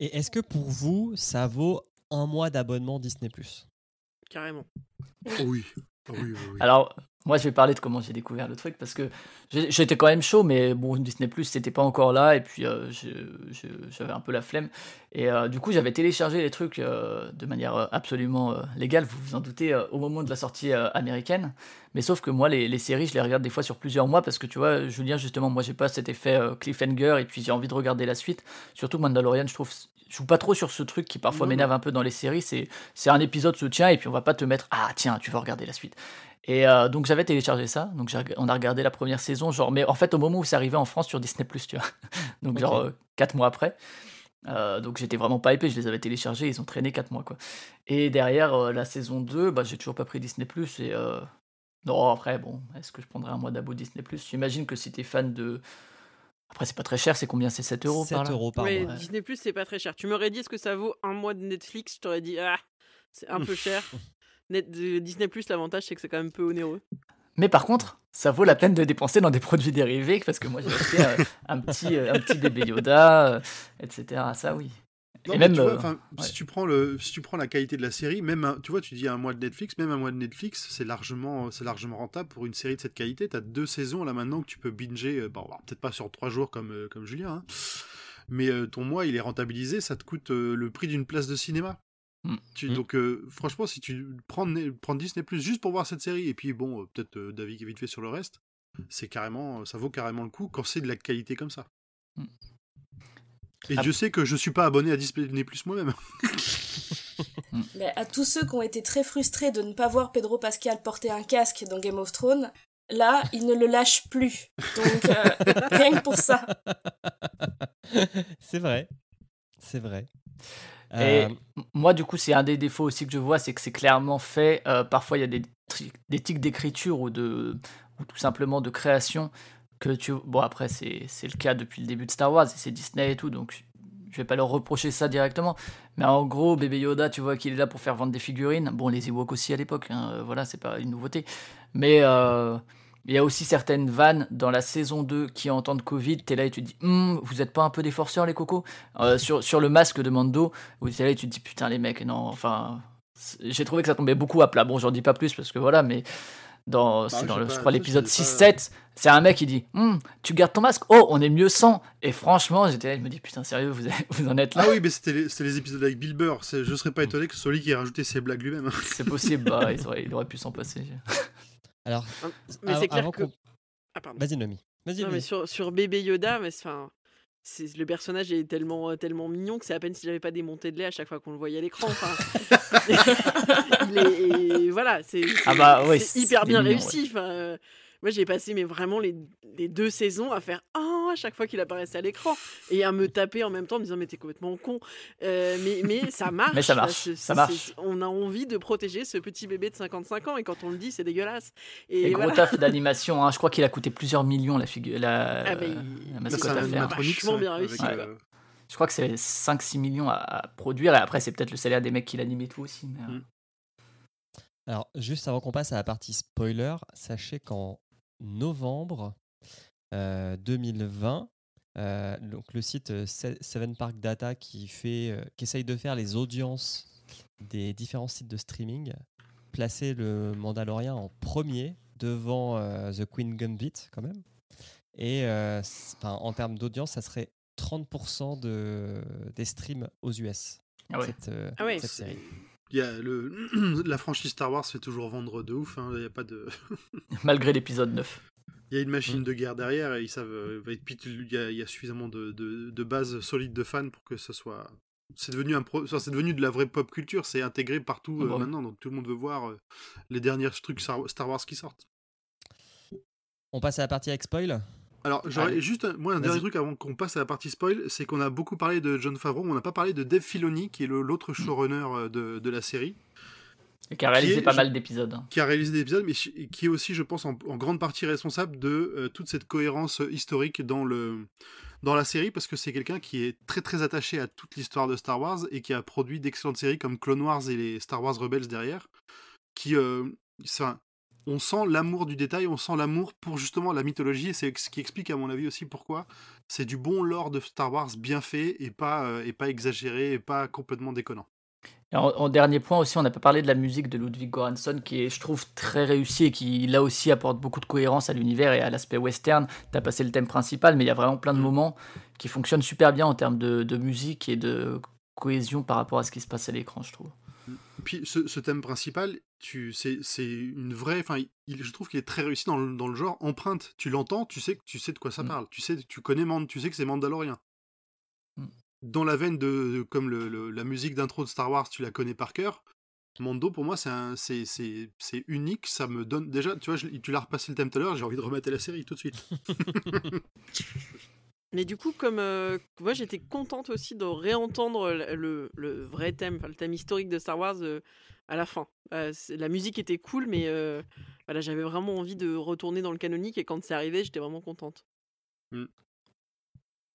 Speaker 1: Et est-ce que pour vous, ça vaut un mois d'abonnement Disney Plus?
Speaker 5: Carrément.
Speaker 2: Oh oui.
Speaker 3: Alors, moi, je vais parler de comment j'ai découvert le truc parce que j'étais quand même chaud, mais bon, Disney Plus, c'était pas encore là, et puis euh, j'avais un peu la flemme. Et euh, du coup, j'avais téléchargé les trucs euh, de manière absolument légale, vous vous en doutez, au moment de la sortie américaine. Mais sauf que moi, les, les séries, je les regarde des fois sur plusieurs mois parce que tu vois, Julien, justement, moi, j'ai pas cet effet cliffhanger, et puis j'ai envie de regarder la suite. Surtout Mandalorian, je trouve. Je joue pas trop sur ce truc qui parfois m'énerve un peu dans les séries. C'est c'est un épisode se tient et puis on va pas te mettre ah tiens tu vas regarder la suite. Et euh, donc j'avais téléchargé ça, donc on a regardé la première saison, genre, mais en fait au moment où c'est arrivé en France sur Disney tu vois, donc genre euh, quatre mois après. Euh, donc j'étais vraiment pas hypé, je les avais téléchargés, ils ont traîné 4 mois quoi. Et derrière euh, la saison 2, bah, j'ai toujours pas pris Disney et non après bon, est-ce que je prendrais un mois d'abo Disney J'imagine que si t'es fan de Après, c'est pas très cher, c'est combien C'est 7 euros
Speaker 1: 7
Speaker 3: par là?
Speaker 1: euros par
Speaker 5: Ouais,
Speaker 1: mois.
Speaker 5: Disney Plus, c'est pas très cher. Tu m'aurais dit est-ce que ça vaut un mois de Netflix? Je t'aurais dit ah, c'est un peu cher. Net, de- Disney Plus, l'avantage c'est que c'est quand même peu onéreux.
Speaker 3: Mais par contre, ça vaut la peine de dépenser dans des produits dérivés, parce que moi j'ai acheté euh, un, petit, euh, un petit bébé Yoda, euh, etc. Ça, oui.
Speaker 2: Non,
Speaker 3: Et
Speaker 2: mais
Speaker 3: même,
Speaker 2: tu vois,
Speaker 3: euh,
Speaker 2: enfin,
Speaker 3: ouais.
Speaker 2: si tu prends le, si tu prends la qualité de la série, même, un- tu vois, tu dis un mois de Netflix, même un mois de Netflix, c'est largement, c'est largement rentable pour une série de cette qualité. T'as deux saisons là maintenant que tu peux binger, euh, bon, peut-être pas sur trois jours comme, euh, comme Julien, hein, mais euh, ton mois il est rentabilisé, ça te coûte le prix d'une place de cinéma.
Speaker 3: Mm.
Speaker 2: Tu,
Speaker 1: Mm.
Speaker 2: Donc, euh, franchement, si tu prends, prends Disney Plus juste pour voir cette série, et puis bon, euh, peut-être euh, David qui est vite fait sur le reste, c'est carrément, ça vaut carrément le coup quand c'est de la qualité comme ça.
Speaker 3: Mm.
Speaker 2: Et
Speaker 3: Ah.
Speaker 2: je sais que je suis pas abonné à Disney Plus moi-même.
Speaker 4: Mais à tous ceux qui ont été très frustrés de ne pas voir Pedro Pascal porter un casque dans Game of Thrones, là, ils ne le lâchent plus. Donc, euh, rien que pour ça.
Speaker 1: c'est vrai. C'est vrai.
Speaker 3: Et
Speaker 1: Euh,
Speaker 3: moi, du coup, c'est un des défauts aussi que je vois, c'est que c'est clairement fait. euh, parfois, il y a des, des tics d'écriture ou, de, ou tout simplement de création que tu. Bon, après, c'est le cas depuis le début de Star Wars et c'est Disney et tout, donc je vais pas leur reprocher ça directement. Mais en gros, bébé Yoda, tu vois qu'il est là pour faire vendre des figurines. Bon, les Ewoks aussi à l'époque, hein, euh, voilà, c'est pas une nouveauté. Mais. euh, il y a aussi certaines vannes dans la saison 2 qui en temps de Covid, t'es là et tu te dis Hum, vous êtes pas un peu des forceurs les cocos? Euh, sur, sur le masque de Mando, où t'es là et tu te dis putain les mecs, non, enfin. J'ai trouvé que ça tombait beaucoup à plat. Bon, j'en dis pas plus parce que voilà, mais dans, c'est
Speaker 2: je
Speaker 3: dans
Speaker 2: sais
Speaker 3: le,
Speaker 2: pas,
Speaker 3: je crois l'épisode
Speaker 2: je sais pas.
Speaker 3: 6-7, c'est un mec qui dit Hum, Tu gardes ton masque? Oh, on est mieux sans Et franchement, j'étais là, je me dis putain, sérieux, vous, vous en êtes là
Speaker 2: Ah oui, mais c'était les, c'était les épisodes avec Bill Burr. C'est- Je serais pas étonné que ce soit lui qui ait rajouté ses blagues lui-même.
Speaker 3: C'est possible, bah, il, aurait, il aurait pu s'en passer.
Speaker 1: alors,
Speaker 5: Mais
Speaker 1: av-
Speaker 5: c'est clair que. Ah, pardon.
Speaker 1: Vas-y, Nomi. Vas-y,
Speaker 5: Non, mais sur, sur bébé Yoda, mais c'est- enfin, c'est le personnage est tellement euh, tellement mignon que c'est à peine si j'avais pas des montées de lait à chaque fois qu'on le voyait à l'écran. Enfin, et voilà, c'est
Speaker 3: Ah bah ouais,
Speaker 5: c'est hyper bien
Speaker 3: mignon,
Speaker 5: réussi. Euh, moi j'ai passé mais vraiment les, les deux saisons à faire ah à chaque fois qu'il apparaissait à l'écran et à me taper en même temps en me disant mais t'es complètement con. Euh, mais mais ça marche.
Speaker 3: Mais ça marche, ça marche.
Speaker 5: On a envie de protéger ce petit bébé de 55 ans et quand on le dit c'est dégueulasse.
Speaker 3: Et,
Speaker 5: Et,
Speaker 3: gros taf d'animation, hein, je crois qu'il a coûté plusieurs millions la, figure, la,
Speaker 5: Ah, bah,
Speaker 3: la mascotte à
Speaker 2: un
Speaker 3: faire.
Speaker 5: Vachement bien
Speaker 2: avec,
Speaker 5: réussi.
Speaker 2: euh,
Speaker 3: Je crois que c'est 5-6 millions à, à produire, et après c'est peut-être le salaire des mecs qui l'animent et tout aussi. mais, euh,
Speaker 2: Mm.
Speaker 1: Alors, juste avant qu'on passe à la partie spoiler, sachez qu'en novembre euh, 2020, euh, donc le site euh, Se- Seven Park Data qui, fait, euh, qui essaye de faire les audiences des différents sites de streaming, plaçait le Mandalorian en premier devant euh, The Queen Gambit quand même. Et euh, en termes d'audience, ça serait 30% de, des streams aux US.
Speaker 3: Ah ouais.
Speaker 1: cette, euh,
Speaker 5: Ah ouais,
Speaker 1: cette
Speaker 5: c'est-
Speaker 1: série.
Speaker 2: Il y a le... La franchise Star Wars fait toujours vendre de ouf. hein. Il y a pas de...
Speaker 3: Malgré l'épisode 9.
Speaker 2: Il y a une machine
Speaker 1: Mm.
Speaker 2: de guerre derrière et ils savent. euh, et puis il y a, il y a suffisamment de, de, de bases solides de fans pour que ce soit. C'est devenu un pro... enfin, c'est devenu de la vraie pop culture. C'est intégré partout euh, maintenant. Donc tout le monde veut voir euh, les derniers trucs Star Star Wars qui sortent.
Speaker 1: On passe à la partie avec spoil?
Speaker 2: Alors, j'aurais juste un- moi un dernier truc avant qu'on passe à la partie spoil, c'est qu'on a beaucoup parlé de John Favreau, mais on n'a pas parlé de Dave Filoni, qui est l'autre
Speaker 3: Mm.
Speaker 2: showrunner euh, de, de la série,
Speaker 3: Et qui a réalisé
Speaker 2: est-
Speaker 3: pas mal d'épisodes. hein.
Speaker 2: qui a réalisé des épisodes, mais qui est aussi, je pense, en, en grande partie responsable de euh, toute cette cohérence historique dans le dans la série, parce que c'est quelqu'un qui est très très attaché à toute l'histoire de Star Wars et qui a produit d'excellentes séries comme Clone Wars et les Star Wars Rebels derrière, qui euh, enfin, on sent l'amour du détail, on sent l'amour pour justement la mythologie, et c'est ce qui explique à mon avis aussi pourquoi c'est du bon lore de Star Wars bien fait et pas, euh, et pas exagéré et pas complètement déconnant.
Speaker 3: Et en, en dernier point aussi, on n'a pas parlé de la musique de Ludwig Göransson, qui est, je trouve, très réussi et qui, là aussi, apporte beaucoup de cohérence à l'univers et à l'aspect western. Tu as passé le thème principal, mais il y a vraiment plein de moments qui fonctionnent super bien en termes de, de musique et de cohésion par rapport à ce qui se passe à l'écran, je trouve.
Speaker 2: Puis ce, ce thème principal, tu, c'est, c'est une vraie. Enfin, je trouve qu'il est très réussi dans le, dans le genre empreinte. Tu l'entends, tu sais que tu sais de quoi ça
Speaker 3: Mm.
Speaker 2: parle. Tu sais, tu connais Mand, tu sais que c'est Mandalorien.
Speaker 3: Mm.
Speaker 2: Dans la veine de, de- comme le, le- la musique d'intro de Star Wars, tu la connais par cœur. Mando, pour moi, c'est, un, c'est, c'est, c'est unique. Ça me donne déjà. Tu vois, je- tu l'as repassé le thème tout à l'heure. J'ai envie de remater la série tout de suite.
Speaker 5: Mais du coup, comme euh, moi j'étais contente aussi de réentendre le, le- le vrai thème, enfin, le thème historique de Star Wars euh, à la fin. Euh, la musique était cool, mais euh, voilà, j'avais vraiment envie de retourner dans le canonique et quand c'est arrivé, j'étais vraiment contente.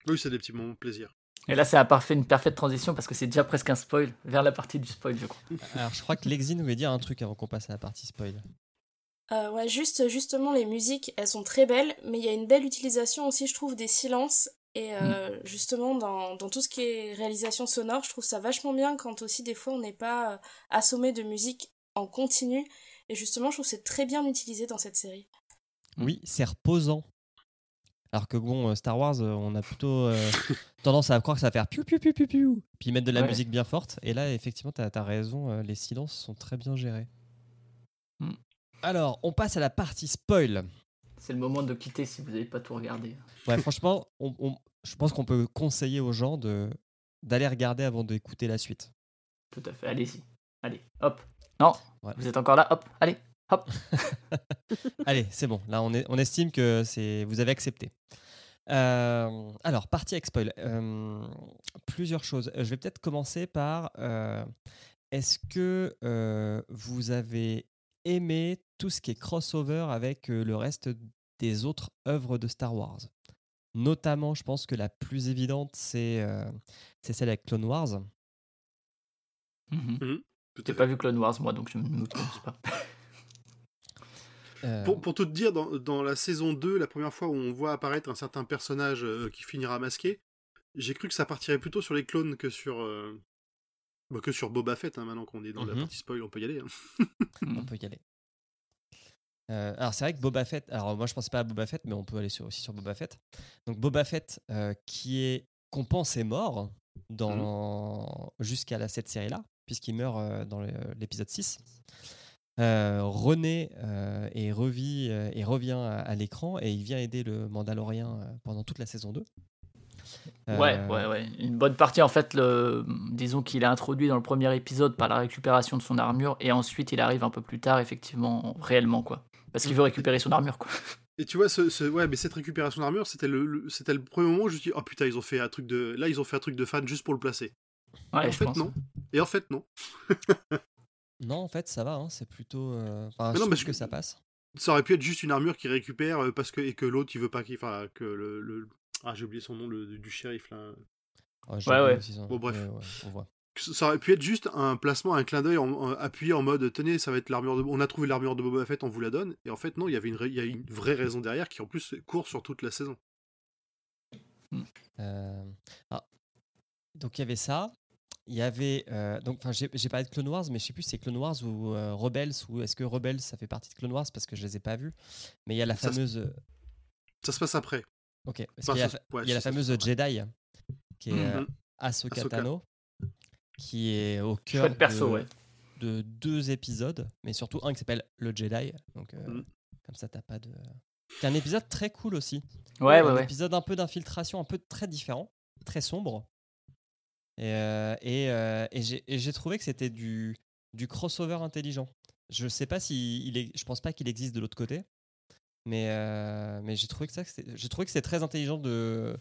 Speaker 2: Oui, c'est des petits moments de plaisir.
Speaker 3: Et là, ça a parfait une parfaite transition parce que c'est déjà presque un spoil vers la partie du spoil, je crois.
Speaker 1: Alors, je crois que Lexine voulait dire un truc avant qu'on passe à la partie spoil.
Speaker 4: Euh, ouais, juste, justement, les musiques, elles sont très belles, mais il y a une belle utilisation aussi, je trouve, des silences. Et euh, justement, dans, dans tout ce qui est réalisation sonore, je trouve ça vachement bien quand aussi, des fois, on n'est pas euh, assommé de musique en continu. Et justement, je trouve que c'est très bien utilisé dans cette série.
Speaker 1: Oui, c'est reposant. Alors que bon, Star Wars, on a plutôt euh, tendance à croire que ça va faire piou piou piou piou piou, puis mettre de la
Speaker 3: Ouais.
Speaker 1: musique bien forte. Et là, effectivement, tu as, raison, les silences sont très bien gérés.
Speaker 3: Mm.
Speaker 1: Alors, on passe à la partie spoil.
Speaker 3: C'est le moment de quitter si vous n'avez pas tout regardé.
Speaker 1: Ouais, franchement, on- on- je pense qu'on peut conseiller aux gens de d'aller regarder avant d'écouter la suite.
Speaker 3: Tout à fait, allez-y. Allez, hop. Non,
Speaker 1: Ouais.
Speaker 3: vous êtes encore là, hop, allez, hop.
Speaker 1: Allez, c'est bon. Là, on, est, on estime que c'est vous avez accepté. Euh, alors, partie avec spoil. Euh, plusieurs choses. Je vais peut-être commencer par euh, est-ce que euh, vous avez aimé tout ce qui est crossover avec le reste des autres œuvres de Star Wars. Notamment, je pense que la plus évidente, c'est euh, c'est celle avec Clone Wars.
Speaker 2: Tout à
Speaker 3: J'ai pas vu Clone Wars, moi, donc je ne me prononce pas.
Speaker 1: Euh,
Speaker 2: Pour, pour tout te dire, dans, dans la saison 2, la première fois où on voit apparaître un certain personnage euh, qui finira masqué, j'ai cru que ça partirait plutôt sur les clones que sur, euh, bah, que sur Boba Fett. hein, maintenant qu'on est dans la
Speaker 1: Mhm.
Speaker 2: partie spoil, on peut y aller. hein.
Speaker 1: on peut y aller. Euh, alors c'est vrai que Boba Fett, alors moi je pensais pas à Boba Fett, mais on peut aller sur- aussi sur Boba Fett. Donc Boba Fett euh, qui est qu'on pense est mort dans jusqu'à la cette série là, puisqu'il meurt euh, dans l'épisode 6. Euh, René est revit et revient à, à l'écran et il vient aider le Mandalorien pendant toute la saison 2.
Speaker 3: Ouais,
Speaker 1: Euh,
Speaker 3: ouais, ouais. Une bonne partie, en fait, le... disons qu'il est introduit dans le premier épisode par la récupération de son armure, et ensuite il arrive un peu plus tard, effectivement, réellement, quoi. Parce qu'il veut récupérer son armure, quoi.
Speaker 2: Et tu vois, ce, ce- ouais, mais cette récupération d'armure, c'était le, le- c'était le premier moment où je me suis dit, oh putain, ils ont fait un truc de, là, ils ont fait un truc de fan juste pour le placer.
Speaker 3: Ouais,
Speaker 2: Et en
Speaker 3: je
Speaker 2: fait,
Speaker 3: pense.
Speaker 2: non. Et en fait, non.
Speaker 1: Non, en fait ça va, hein, c'est plutôt. euh, Enfin,
Speaker 2: Mais
Speaker 1: je
Speaker 2: non, je-
Speaker 1: que ça passe.
Speaker 2: Ça aurait pu être juste une armure qui récupère euh, parce que et que l'autre il veut pas qu'il, enfin que le, le- ah j'ai oublié son nom le, du shérif là.
Speaker 1: Ouais,
Speaker 3: Ouais, ouais.
Speaker 1: son-
Speaker 2: Bon, bref.
Speaker 1: ouais, ouais, on voit.
Speaker 2: Ça aurait pu être juste un placement, un clin d'œil en- en- appuyé en mode tenez, ça va être l'armure de. On a trouvé l'armure de Boba Fett, on vous la donne. Et en fait, non, il y avait une, ra- il y a une vraie raison derrière qui en plus court sur toute la saison.
Speaker 1: Euh, ah. Donc il y avait ça. Il y avait euh, donc enfin j'ai j'ai parlé de Clone Wars mais je sais plus si c'est Clone Wars ou euh, Rebels ou est-ce que Rebels ça fait partie de Clone Wars parce que je les ai pas vus. Mais il y a la
Speaker 2: Ça se-
Speaker 1: fameuse
Speaker 2: Ça se passe après.
Speaker 1: OK, parce
Speaker 2: Enfin,
Speaker 1: qu'il y a,
Speaker 2: ça-
Speaker 1: la-
Speaker 2: ouais,
Speaker 1: il y a la fameuse. Jedi qui est euh,
Speaker 2: Mhm.
Speaker 1: Ahsoka. Tano qui est au cœur
Speaker 3: perso,
Speaker 1: de,
Speaker 3: ouais.
Speaker 1: de deux épisodes mais surtout un qui s'appelle le Jedi donc euh,
Speaker 2: Mhm.
Speaker 1: comme ça t'as pas de qui est un épisode très cool aussi.
Speaker 3: Ouais, ouais,
Speaker 1: un
Speaker 3: ouais.
Speaker 1: épisode un peu d'infiltration, un peu très différent, très sombre. Et, euh, et, euh, et j'ai et j'ai trouvé que c'était du, du crossover intelligent. Je sais pas si il est, je pense pas qu'il existe de l'autre côté, mais, euh, mais j'ai trouvé que ça, j'ai trouvé que c'était très intelligent de,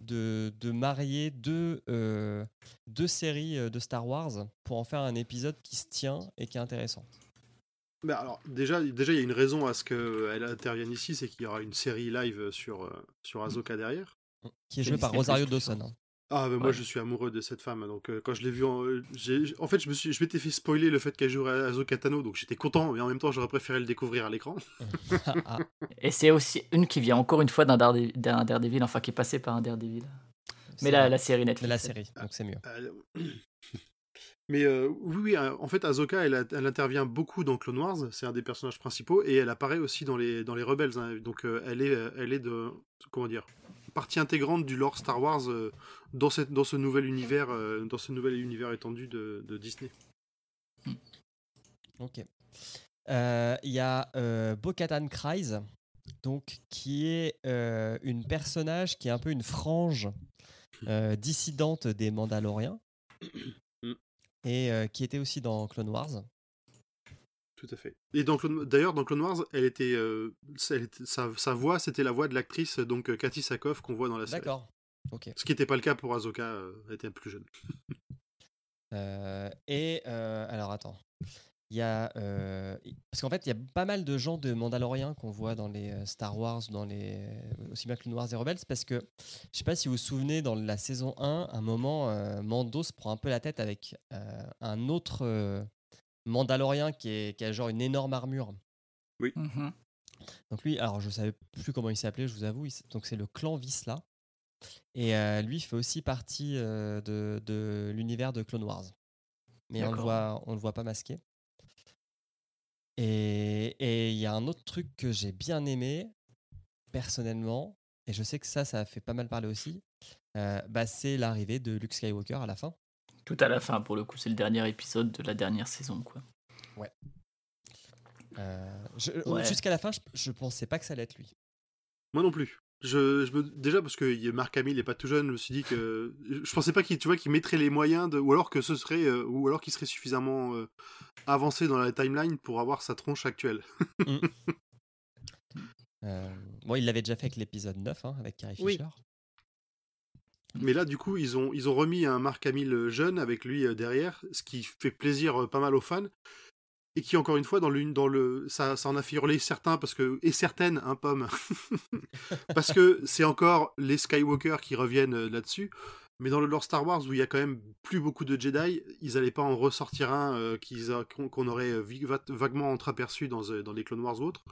Speaker 1: de, de marier deux, euh, deux séries euh, de Star Wars pour en faire un épisode qui se tient et qui est intéressant.
Speaker 2: Bah alors déjà, déjà il y a une raison à ce qu'elle intervienne ici, c'est qu'il y aura une série live sur sur Ahsoka derrière.
Speaker 1: Qui est
Speaker 3: C'est
Speaker 1: joué par Rosario
Speaker 3: tout ça.
Speaker 1: Dawson.
Speaker 2: Ah, mais moi
Speaker 3: Ouais.
Speaker 2: je suis amoureux de cette femme, donc euh, quand je l'ai vue, en, euh, en fait je me suis, je m'étais fait spoiler le fait qu'elle jouerait à Ahsoka Tano, donc j'étais content, mais en même temps j'aurais préféré le découvrir à l'écran.
Speaker 3: Et c'est aussi une qui vient encore une fois d'un Darede- d'un Daredevil, enfin qui est passé par un Daredevil. Mais la, la série
Speaker 1: Mais
Speaker 3: Netflix.
Speaker 1: la série, donc c'est mieux.
Speaker 2: Euh, Mais euh, oui, oui, en fait, Ahsoka, elle, intervient beaucoup dans Clone Wars, c'est un des personnages principaux, et elle apparaît aussi dans les, dans les Rebels. hein. donc, euh, elle est, elle est de, comment dire, partie intégrante du lore Star Wars euh, dans, cette, dans ce nouvel univers, euh, dans ce nouvel univers étendu de, de Disney.
Speaker 1: Ok. Euh, Il y a euh, Bo-Katan Kryze, donc qui est euh, une personnage qui est un peu une frange euh, dissidente des Mandaloriens
Speaker 2: Mm.
Speaker 1: et euh, qui était aussi dans Clone Wars.
Speaker 2: Tout à fait. Et Clone- d'ailleurs, dans Clone Wars, elle était, euh, elle était- sa, sa voix, c'était la voix de l'actrice donc euh, Cathy Sakoff qu'on voit dans la série.
Speaker 1: D'accord. Ok.
Speaker 2: Ce qui n'était pas le cas pour Ahsoka, euh, elle était plus jeune.
Speaker 1: Euh, et alors attends. Il y a parce qu'en fait, il y a pas mal de gens de Mandaloriens qu'on voit dans les Star Wars, dans les aussi bien que le Noirs et Rebels, parce que je sais pas si vous vous souvenez dans la saison 1, un moment, Mando se prend un peu la tête avec un autre Mandalorien qui, est, qui a genre une énorme armure.
Speaker 3: Mhm.
Speaker 1: Donc lui, alors je savais plus comment il s'appelait, je vous avoue. donc c'est le clan Visla. Et euh, lui fait aussi partie euh, de, de l'univers de Clone Wars. Mais on le voit, on le voit pas masqué. Et et il y a un autre truc que j'ai bien aimé personnellement, et je sais que ça, ça a fait pas mal parler aussi. euh, bah, c'est l'arrivée de Luke Skywalker à la fin.
Speaker 3: Tout à la fin, pour le coup, c'est le dernier épisode de la dernière saison, quoi.
Speaker 1: Euh, je-
Speaker 3: Ouais.
Speaker 1: Jusqu'à la fin, je, je pensais pas que ça allait être lui.
Speaker 2: Moi non plus. Je, je me, déjà parce que Marc Hamill est pas tout jeune, je me suis dit que je pensais pas qu'il tu vois qu'il mettrait les moyens de ou alors que ce serait euh, ou alors qu'il serait suffisamment euh, avancé dans la timeline pour avoir sa tronche actuelle.
Speaker 1: Euh, bon, il l'avait déjà fait avec l'épisode 9, hein, avec Carrie
Speaker 5: Oui.
Speaker 1: Fisher.
Speaker 2: Mais là du coup, ils ont ils ont remis un Marc Hamill euh, jeune avec lui euh, derrière, ce qui fait plaisir euh, pas mal aux fans. Et qui encore une fois dans l'une dans le ça, ça en a fait hurler certains parce que et certaines un pomme. Parce que c'est encore les Skywalker qui reviennent là-dessus. Mais dans le lore Star Wars où il y a quand même plus beaucoup de Jedi ils allaient pas en ressortir un qu'on aurait vaguement entreaperçu dans dans les Clone Wars ou autres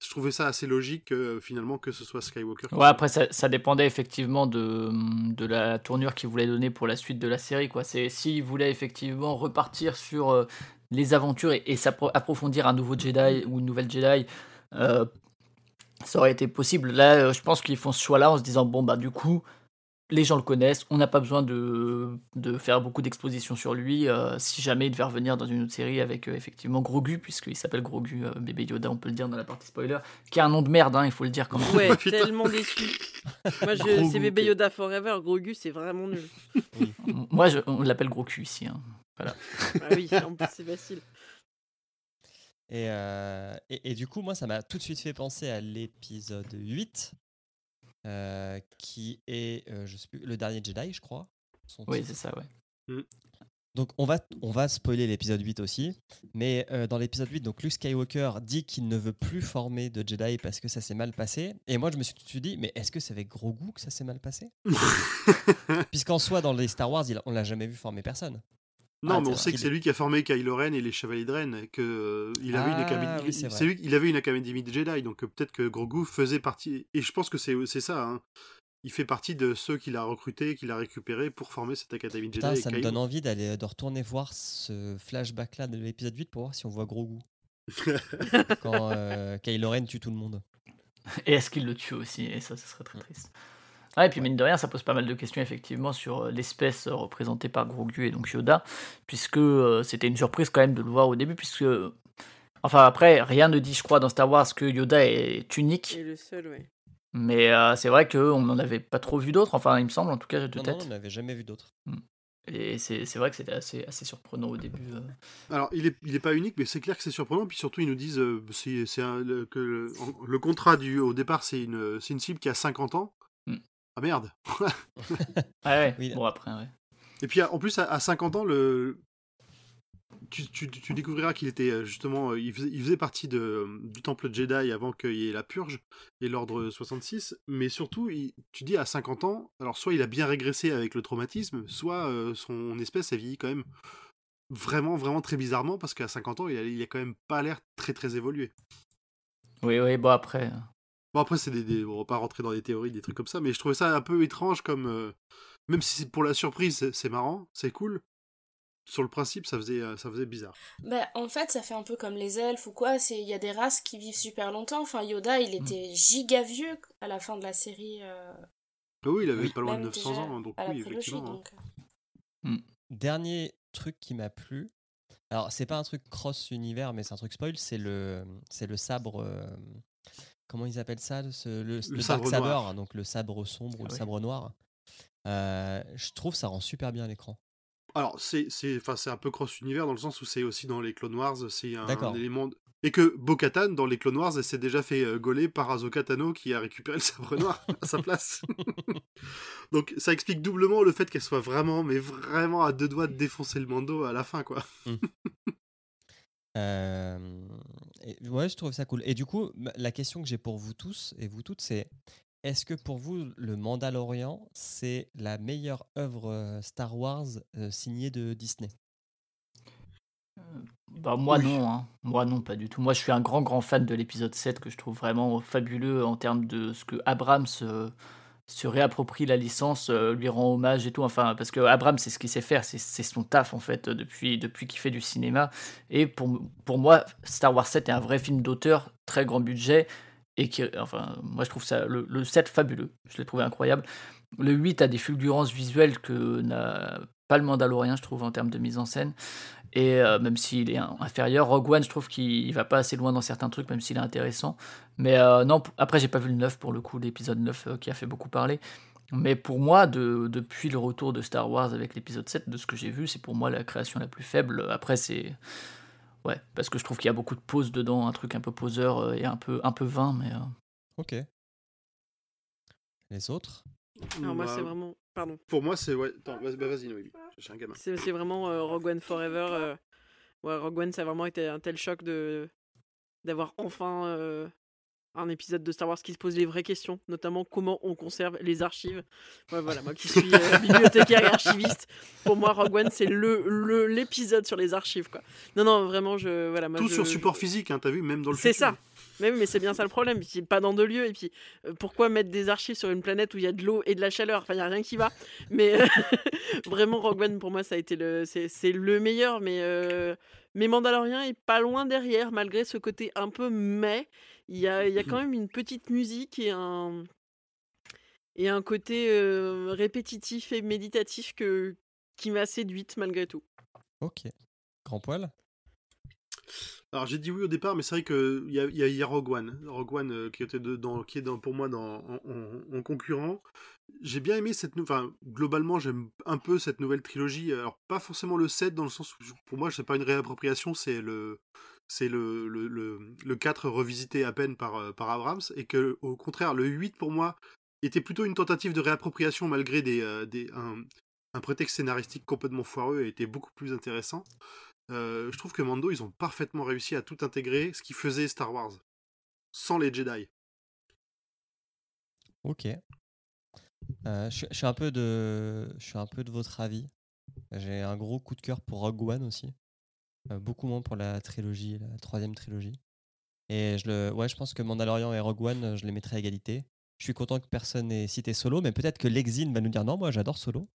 Speaker 2: je trouvais ça assez logique euh, finalement que ce soit Skywalker
Speaker 3: Ouais, après, ça, ça dépendait effectivement de, de la tournure qu'ils voulaient donner pour la suite de la série. Quoi. C'est s'ils voulaient effectivement repartir sur euh, les aventures et, et approfondir un nouveau Jedi ou une nouvelle Jedi, euh, ça aurait été possible. Là, euh, je pense qu'ils font ce choix-là en se disant bon, bah, du coup, les gens le connaissent, on n'a pas besoin de, de faire beaucoup d'exposition sur lui. euh, si jamais il devait revenir dans une autre série avec euh, effectivement Grogu, puisqu'il s'appelle Grogu, euh, bébé Yoda, on peut le dire dans la partie spoiler, qui a un nom de merde, hein, il faut le dire quand même.
Speaker 5: Ouais, tellement déçu. Moi, c'est bébé. Yoda Forever, Grogu, c'est vraiment nul.
Speaker 3: Moi, je- on l'appelle Gros cul ici. hein.
Speaker 5: Ah oui, en plus, c'est facile.
Speaker 1: Et, euh, et, et du coup, moi, ça m'a tout de suite fait penser à l'épisode 8, euh, qui est, euh, je sais plus, le dernier Jedi, je crois. son
Speaker 3: Oui, c'est ça, ouais.
Speaker 1: Donc, on va, on va spoiler l'épisode 8 aussi. Mais euh, dans l'épisode 8, donc Luke Skywalker dit qu'il ne veut plus former de Jedi parce que ça s'est mal passé. Et moi, je me suis tout de suite dit, mais est-ce que c'est avec Grogu que ça s'est mal passé? Puisqu'en soi, dans les Star Wars, il- on l'a jamais vu former personne.
Speaker 2: Non,
Speaker 1: Ah,
Speaker 2: mais on sait que c'est lui qui a formé Kylo Ren et les Chevaliers de Ren, et que euh, il avait une
Speaker 1: Ah,
Speaker 2: académie.
Speaker 1: oui, c'est
Speaker 2: lui, il avait une académie de Jedi, donc euh, peut-être que Grogu faisait partie. Et je pense que c'est c'est ça. hein. Il fait partie de ceux qu'il a recrutés, qu'il a récupérés pour former cette académie de Jedi.
Speaker 1: Putain, ça me
Speaker 2: Kylo.
Speaker 1: donne envie d'aller de retourner voir ce flashback-là de l'épisode 8 pour voir si on voit Grogu. Quand euh, Kylo Ren tue tout le monde.
Speaker 3: Et est-ce qu'il le tue aussi? Et ça, ce serait très triste. Ah, et puis, mine de rien, ça pose pas mal de questions, effectivement, sur euh, l'espèce euh, représentée par Grogu et donc Yoda, puisque euh, c'était une surprise quand même de le voir au début, puisque. Enfin, après, rien ne dit, je crois, dans Star Wars que Yoda est unique,
Speaker 5: Et le seul, ouais.
Speaker 3: mais euh, c'est vrai qu'on n'en avait pas trop vu d'autres, enfin, il me semble, en tout cas, de
Speaker 1: Non, non,
Speaker 3: tête.
Speaker 1: on n'avait jamais vu d'autres.
Speaker 3: Et c'est c'est vrai que c'était assez, assez surprenant au début. euh.
Speaker 2: Alors, il est, il est pas unique, mais c'est clair que c'est surprenant. Puis surtout, ils nous disent euh, un- le, que le, en- le contrat du, au départ, c'est une, c'est une cible qui a 50 ans.
Speaker 3: Hmm.
Speaker 2: Ah merde
Speaker 3: Ah ouais,
Speaker 1: Oui.
Speaker 3: bon, après, ouais.
Speaker 2: Et puis en plus, à, à 50 ans, le... tu, tu- tu découvriras qu'il était euh, justement. euh, Il faisait, il faisait partie de, du temple Jedi avant qu'il y ait la purge et l'ordre 66. Mais surtout, il- tu dis à 50 ans, alors soit il a bien régressé avec le traumatisme, soit euh, son espèce a vieilli quand même vraiment, vraiment très bizarrement parce qu'à 50 ans, il a, il a quand même pas l'air très, très évolué.
Speaker 3: Oui, oui, bon, après.
Speaker 2: Bon, après, c'est des, des- on va pas rentrer dans des théories, des trucs comme ça, mais je trouvais ça un peu étrange comme. euh, même si c'est pour la surprise, c'est- marrant, c'est cool. Sur le principe, ça faisait, euh, ça faisait bizarre.
Speaker 4: Bah, en fait, ça fait un peu comme les elfes ou quoi. C'est il y a des races qui vivent super longtemps. Enfin, Yoda, il était giga vieux à la fin de la série. euh,
Speaker 2: Ah oui, il avait
Speaker 1: Oui.
Speaker 2: pas loin de
Speaker 4: même
Speaker 2: 900
Speaker 4: déjà
Speaker 2: ans, hein, donc oui, effectivement. hein.
Speaker 4: euh.
Speaker 1: Dernier truc qui m'a plu. Alors, c'est pas un truc cross-univers, mais c'est un truc spoil. C'est le, c'est le sabre. euh, comment ils appellent ça le, ce- le, le
Speaker 2: sabre
Speaker 1: Dark Saber,
Speaker 2: noir.
Speaker 1: donc le sabre sombre ou le
Speaker 3: oui.
Speaker 1: sabre noir. Euh, je trouve ça rend super bien l'écran.
Speaker 2: Alors, c'est c'est- enfin, c'est un peu cross-univers dans le sens où c'est aussi dans les Clone Wars, c'est un, élément. de- Et que Bo-Katan, dans les Clone Wars, elle s'est déjà fait euh, gauler par Ahsoka Tano qui a récupéré le sabre noir à sa place. donc, ça explique doublement le fait qu'elle soit vraiment, mais vraiment à deux doigts de défoncer le Mando à la fin, quoi.
Speaker 1: Euh, et, ouais, je trouve ça cool. Et du coup, m- la question que j'ai pour vous tous et vous toutes, c'est est-ce que pour vous, le Mandalorian, c'est la meilleure œuvre euh, Star Wars euh, signée de Disney?
Speaker 3: Bah, moi
Speaker 2: Oui.
Speaker 3: non, hein. moi non, pas du tout. Moi je suis un grand grand fan de l'épisode 7 que je trouve vraiment fabuleux en termes de ce que Abrams euh, se réapproprie la licence, euh, lui rend hommage et tout. Enfin, parce que Abrams c'est ce qu'il sait faire, c'est son taf en fait depuis, depuis qu'il fait du cinéma. Et pour, pour moi, Star Wars 7 est un vrai film d'auteur, très grand budget. Et qui, enfin, moi je trouve ça, le, le 7 fabuleux, je l'ai trouvé incroyable. Le 8 a des fulgurances visuelles que n'a pas le Mandalorien, je trouve, en termes de mise en scène. Et euh, même s'il est inférieur, Rogue One, je trouve qu'il il va pas assez loin dans certains trucs, même s'il est intéressant. Mais euh, non, après, j'ai pas vu le 9 pour le coup, l'épisode 9 euh, qui a fait beaucoup parler. Mais pour moi, de- depuis le retour de Star Wars avec l'épisode 7, de ce que j'ai vu, c'est pour moi la création la plus faible. Après, c'est. Ouais, parce que je trouve qu'il y a beaucoup de poses dedans, un truc un peu poseur et un peu, un peu vain, mais.
Speaker 1: Ok. Les autres?
Speaker 5: Alors moi,
Speaker 2: Bah,
Speaker 5: c'est vraiment. Pardon.
Speaker 2: Pour moi, c'est. Ouais... Attends, bah, vas-y, Noémie. J'ai un gamin.
Speaker 5: C'est vraiment euh, Rogue One Forever. euh, Ouais, Rogue One, ça a vraiment été un tel choc de d'avoir enfin euh, un épisode de Star Wars qui se pose les vraies questions, notamment comment on conserve les archives. Ouais, voilà, moi qui suis bibliothécaire et archiviste, pour moi, Rogue One, c'est le le- l'épisode sur les archives, quoi. Non, non, vraiment, je voilà, moi,
Speaker 2: Tout
Speaker 5: je-
Speaker 2: sur
Speaker 5: je-
Speaker 2: support physique, hein, t'as vu, même dans le
Speaker 5: C'est ça. Mais oui, mais c'est bien ça le problème. Puis pas dans deux lieux. Et puis euh, pourquoi mettre des archives sur une planète où il y a de l'eau et de la chaleur? Enfin, il y a rien qui va. Mais euh, vraiment, Rogue One pour moi, ça a été le, c'est le meilleur. Mais euh, mais Mandalorian est pas loin derrière, malgré ce côté un peu mais. Il y a, y a quand même une petite musique et un et un côté répétitif et méditatif que qui m'a séduite malgré tout.
Speaker 1: Ok. Grand poil?
Speaker 2: Alors j'ai dit oui au départ, mais c'est vrai qu'il y a, y, a, y a Rogue One. Rogue One euh, qui, était est pour moi en, en- en concurrent. J'ai bien aimé cette nouvelle. Enfin, globalement, j'aime un peu cette nouvelle trilogie. Alors, pas forcément le 7, dans le sens où, pour moi, c'est pas une réappropriation, c'est le. C'est le, le, le, le 4 revisité à peine par, euh, par Abrams, et que, au contraire, le 8, pour moi, était plutôt une tentative de réappropriation malgré euh, des, un, un prétexte scénaristique complètement foireux et était beaucoup plus intéressant. Euh, je trouve que Mando, ils ont parfaitement réussi à tout intégrer, ce qui faisait Star Wars, sans les Jedi.
Speaker 1: Ok. Euh, je, je suis un peu de, je suis un peu de votre avis. J'ai un gros coup de cœur pour Rogue One aussi. Euh, beaucoup moins pour la trilogie, la troisième trilogie. Et je le, ouais, je pense que Mandalorian et Rogue One, je les mettrai à égalité. Je suis content que personne n'ait cité Solo, mais peut-être que l'exil va nous dire non, moi j'adore Solo.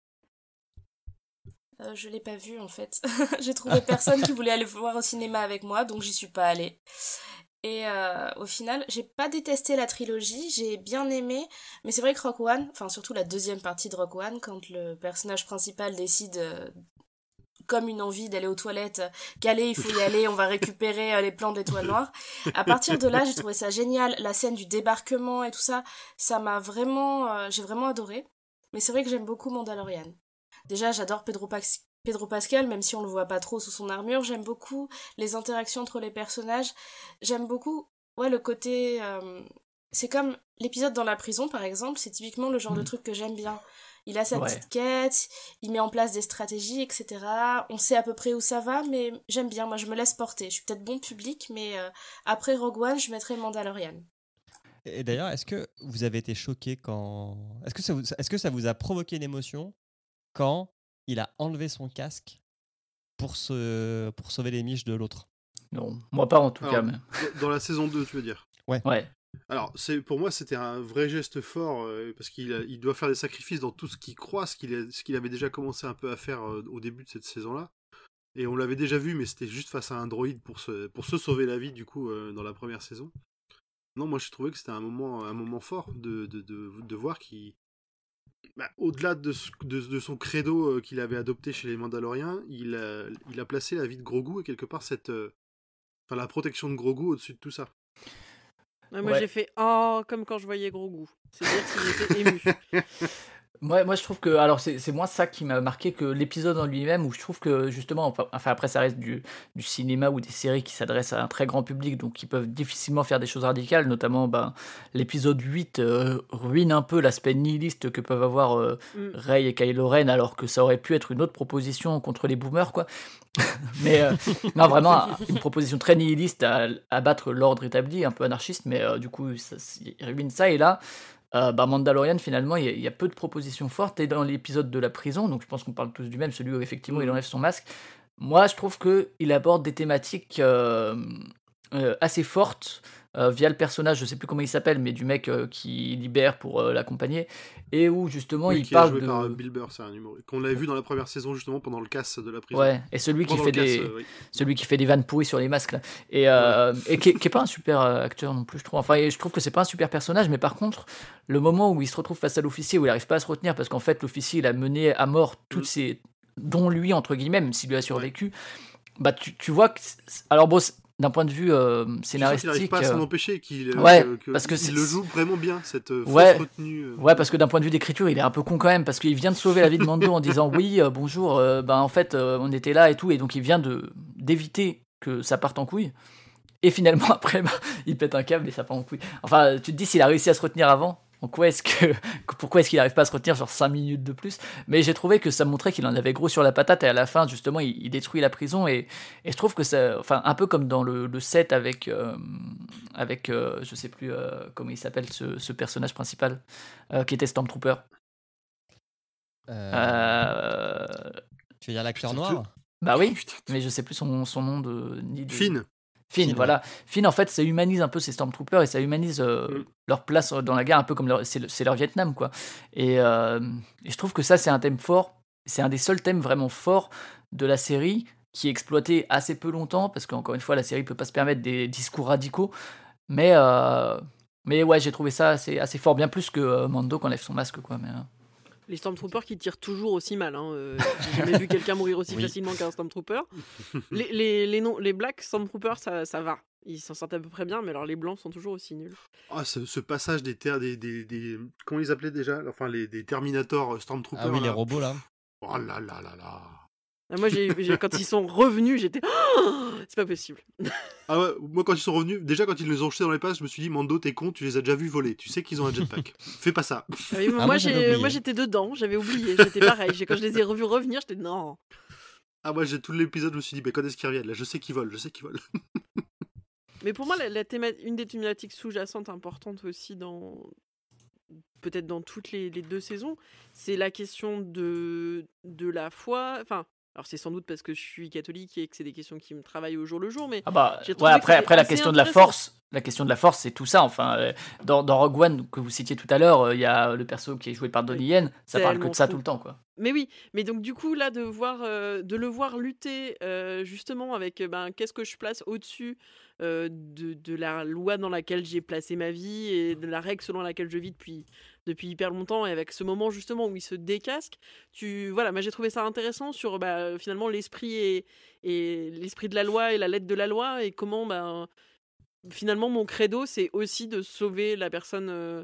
Speaker 4: Euh, je l'ai pas vu en fait. J'ai trouvé personne qui voulait aller le voir au cinéma avec moi, donc j'y suis pas allée. Et euh, au final, j'ai pas détesté la trilogie, j'ai bien aimé, mais c'est vrai que Rock One, enfin surtout la deuxième partie de Rock One, quand le personnage principal décide, euh, comme une envie d'aller aux toilettes, euh, qu'aller, il faut y aller, on va récupérer euh, les plans de l'étoile noire. À partir de là, j'ai trouvé ça génial, la scène du débarquement et tout ça, ça m'a vraiment, euh, j'ai vraiment adoré. Mais c'est vrai que j'aime beaucoup Mandalorian. Déjà, j'adore Pedro, Pax- Pedro Pascal, même si on le voit pas trop sous son armure. J'aime beaucoup les interactions entre les personnages. J'aime beaucoup, ouais, le côté. euh, C'est comme l'épisode dans la prison, par exemple. C'est typiquement le genre de
Speaker 3: Mhm.
Speaker 4: truc que j'aime bien. Il a sa
Speaker 3: Ouais.
Speaker 4: petite quête, il met en place des stratégies, etc. On sait à peu près où ça va, mais j'aime bien. Moi, je me laisse porter. Je suis peut-être bon public, mais euh, après Rogue One, je mettrai Mandalorian.
Speaker 1: Et d'ailleurs, est-ce que vous avez été choqué quand. Est-ce que, ça vous... est que ça vous a provoqué une émotion quand il a enlevé son casque pour, se... pour sauver les miches de l'autre
Speaker 3: Non, moi pas en tout
Speaker 2: Alors,
Speaker 3: cas. Mais...
Speaker 2: Dans- la saison 2, tu veux dire?
Speaker 3: Ouais.
Speaker 2: Alors, c'est pour moi, c'était un vrai geste fort, euh, parce qu'il a- il doit faire des sacrifices dans tout ce qu'il croit, ce qu'il a- ce qu'il avait déjà commencé un peu à faire euh, au début de cette saison-là. Et on l'avait déjà vu, mais c'était juste face à un droïde pour se, pour se sauver la vie, du coup, euh, dans la première saison. Non, moi, je trouvais que c'était un moment, un moment fort de, de, de, de voir qu'il. Bah, Au-delà de, ce- de, de son credo euh, qu'il avait adopté chez les Mandaloriens, il a, il a placé la vie de Grogu et quelque part cette. euh, Enfin, la protection de Grogu au-dessus de tout ça.
Speaker 5: Ouais, moi
Speaker 3: Ouais.
Speaker 5: j'ai fait oh comme quand je voyais Gros Goût. C'est-à-dire qu'il était ému.
Speaker 3: Moi, moi, je trouve que. Alors, c'est moins ça qui m'a marqué que l'épisode en lui-même, où je trouve que, justement. Enfin, après, ça reste du, du cinéma ou des séries qui s'adressent à un très grand public, donc qui peuvent difficilement faire des choses radicales. Notamment, ben, l'épisode 8 euh, ruine un peu l'aspect nihiliste que peuvent avoir euh,
Speaker 5: Mm.
Speaker 3: Rey et Kylo Ren, alors que ça aurait pu être une autre proposition contre les boomers, quoi. mais euh, non, vraiment, une proposition très nihiliste à, à battre l'ordre établi, un peu anarchiste, mais euh, du coup, ça, il ruine ça. Et là. Euh, bah Mandalorian finalement il y, a, il y a peu de propositions fortes et dans l'épisode de la prison donc je pense qu'on parle tous du même celui où effectivement il
Speaker 2: Mhm.
Speaker 3: enlève son masque moi je trouve que il aborde des thématiques euh, euh, assez fortes euh, via le personnage je sais plus comment il s'appelle mais du mec euh, qui libère pour euh, l'accompagner et où justement
Speaker 2: Oui,
Speaker 3: il
Speaker 2: qui est
Speaker 3: parle
Speaker 2: joué
Speaker 3: de
Speaker 2: par Bill Burr, c'est un humoriste. Qu'on l'avait vu dans la première saison, justement, pendant le casse de la prison.
Speaker 3: ouais et celui qui fait
Speaker 2: casse,
Speaker 3: des
Speaker 2: oui.
Speaker 3: celui qui fait des vannes pourries sur les masques là. et, et qui, est, qui est pas un super acteur non plus je trouve enfin je trouve que c'est pas un super personnage mais par contre le moment où il se retrouve face à l'officier où il arrive pas à se retenir parce qu'en fait l'officier il a mené à mort toutes
Speaker 2: Mm.
Speaker 3: ses dont lui entre guillemets s'il lui a survécu bah tu, tu vois que alors bon d'un point de vue euh,
Speaker 2: qu'il n'arrive
Speaker 3: scénaristique
Speaker 2: pas à s'en
Speaker 3: euh,
Speaker 2: empêcher, qu'il euh,
Speaker 3: Ouais,
Speaker 2: que- que-
Speaker 3: parce que
Speaker 2: il le joue vraiment bien, cette euh,
Speaker 3: Ouais.
Speaker 2: retenue.
Speaker 3: Ouais, parce que d'un point de vue d'écriture, il est un peu con quand même, parce qu'il vient de sauver la vie de Mando en disant oui, bonjour, ben en fait, on était là et tout, et donc il vient de d'éviter que ça parte en couille. Et finalement, après, ben, il pète un câble et ça part en couille. Enfin, tu te dis s'il a réussi à se retenir avant. En quoi est-ce que, pourquoi est-ce qu'il n'arrive pas à se retenir sur 5 minutes de plus? Mais j'ai trouvé que ça montrait qu'il en avait gros sur la patate et à la fin, justement, il, il détruit la prison et, et je trouve que ça, enfin, un peu comme dans le, le set avec, euh, avec euh, je sais plus euh, comment il s'appelle ce, ce personnage principal euh, qui était Stormtrooper.
Speaker 1: Euh,
Speaker 3: Euh,
Speaker 1: Tu veux dire l'acteur
Speaker 2: putain,
Speaker 1: noir?
Speaker 3: bah oui,
Speaker 2: Putain,
Speaker 3: mais je sais plus son, son nom de. Ni de...
Speaker 2: Finn.
Speaker 3: Finn,
Speaker 1: Finn,
Speaker 3: voilà. Finn, en fait, ça humanise un peu ces Stormtroopers et ça humanise euh,
Speaker 2: Mm.
Speaker 3: leur place dans la guerre, un peu comme leur- c'est le- c'est leur Vietnam, quoi. Et, euh, et je trouve que ça, c'est un thème fort. C'est un des seuls thèmes vraiment forts de la série qui est exploité assez peu longtemps parce qu'encore une fois, la série peut pas se permettre des discours radicaux. Mais, euh, mais ouais, j'ai trouvé ça assez, assez fort, bien plus que euh, Mando qui enlève son masque, quoi. Mais, euh,
Speaker 5: Les Stormtroopers qui tirent toujours aussi mal. Hein. euh, J'ai jamais vu quelqu'un mourir aussi
Speaker 1: Oui.
Speaker 5: facilement qu'un Stormtrooper. Les, les, les, non, les Black Stormtroopers, ça, ça va. Ils s'en sortent à peu près bien, mais alors les Blancs sont toujours aussi nuls.
Speaker 2: Ah, ce, ce passage des terres, des, des, des- Comment ils appelaient déjà? Enfin, les, des Terminator euh, Stormtroopers.
Speaker 1: Ah oui, les robots là.
Speaker 2: Oh là là là là.
Speaker 5: Ah, moi, quand ils sont revenus, j'étais. Oh, c'est pas possible.
Speaker 2: Ah ouais, moi quand ils sont revenus, déjà quand ils les ont jetés dans les passes, je me suis dit, Mando, t'es con, tu les as déjà vus voler. Tu sais qu'ils ont un jetpack. Fais pas ça.
Speaker 5: Ah oui,
Speaker 1: moi,
Speaker 5: j'étais dedans, j'avais oublié. J'étais pareil. Quand je les ai revus revenir, j'étais non.
Speaker 2: Ah, moi j'ai tout l'épisode, je me suis dit, bah, quand est-ce qu'ils reviennent Là, je sais qu'ils volent, je sais qu'ils volent.
Speaker 5: Mais pour moi, la, la théma- une des thématiques sous-jacentes importantes aussi dans peut-être dans toutes les, les deux saisons, c'est la question de, de la foi. Enfin, alors c'est sans doute parce que je suis catholique et que c'est des questions qui me travaillent au jour le jour, mais
Speaker 3: Ah bah, ouais, après, la question de la force, la question de la force, c'est tout ça. Enfin, euh, dans, dans Rogue One que vous citiez tout à l'heure, euh, il y a le perso qui est joué par Donnie Yen, ça parle que de ça
Speaker 5: fou.
Speaker 3: tout le temps, quoi.
Speaker 5: Mais oui, mais donc du coup là de voir, euh, de le voir lutter euh, justement avec ben qu'est-ce que je place au-dessus euh, de, de la loi dans laquelle j'ai placé ma vie et de la règle selon laquelle je vis depuis depuis hyper longtemps et avec ce moment justement où il se décasque, tu voilà, moi j'ai trouvé ça intéressant sur bah, finalement l'esprit et, et l'esprit de la loi et la lettre de la loi et comment ben finalement mon credo c'est aussi de sauver la personne euh,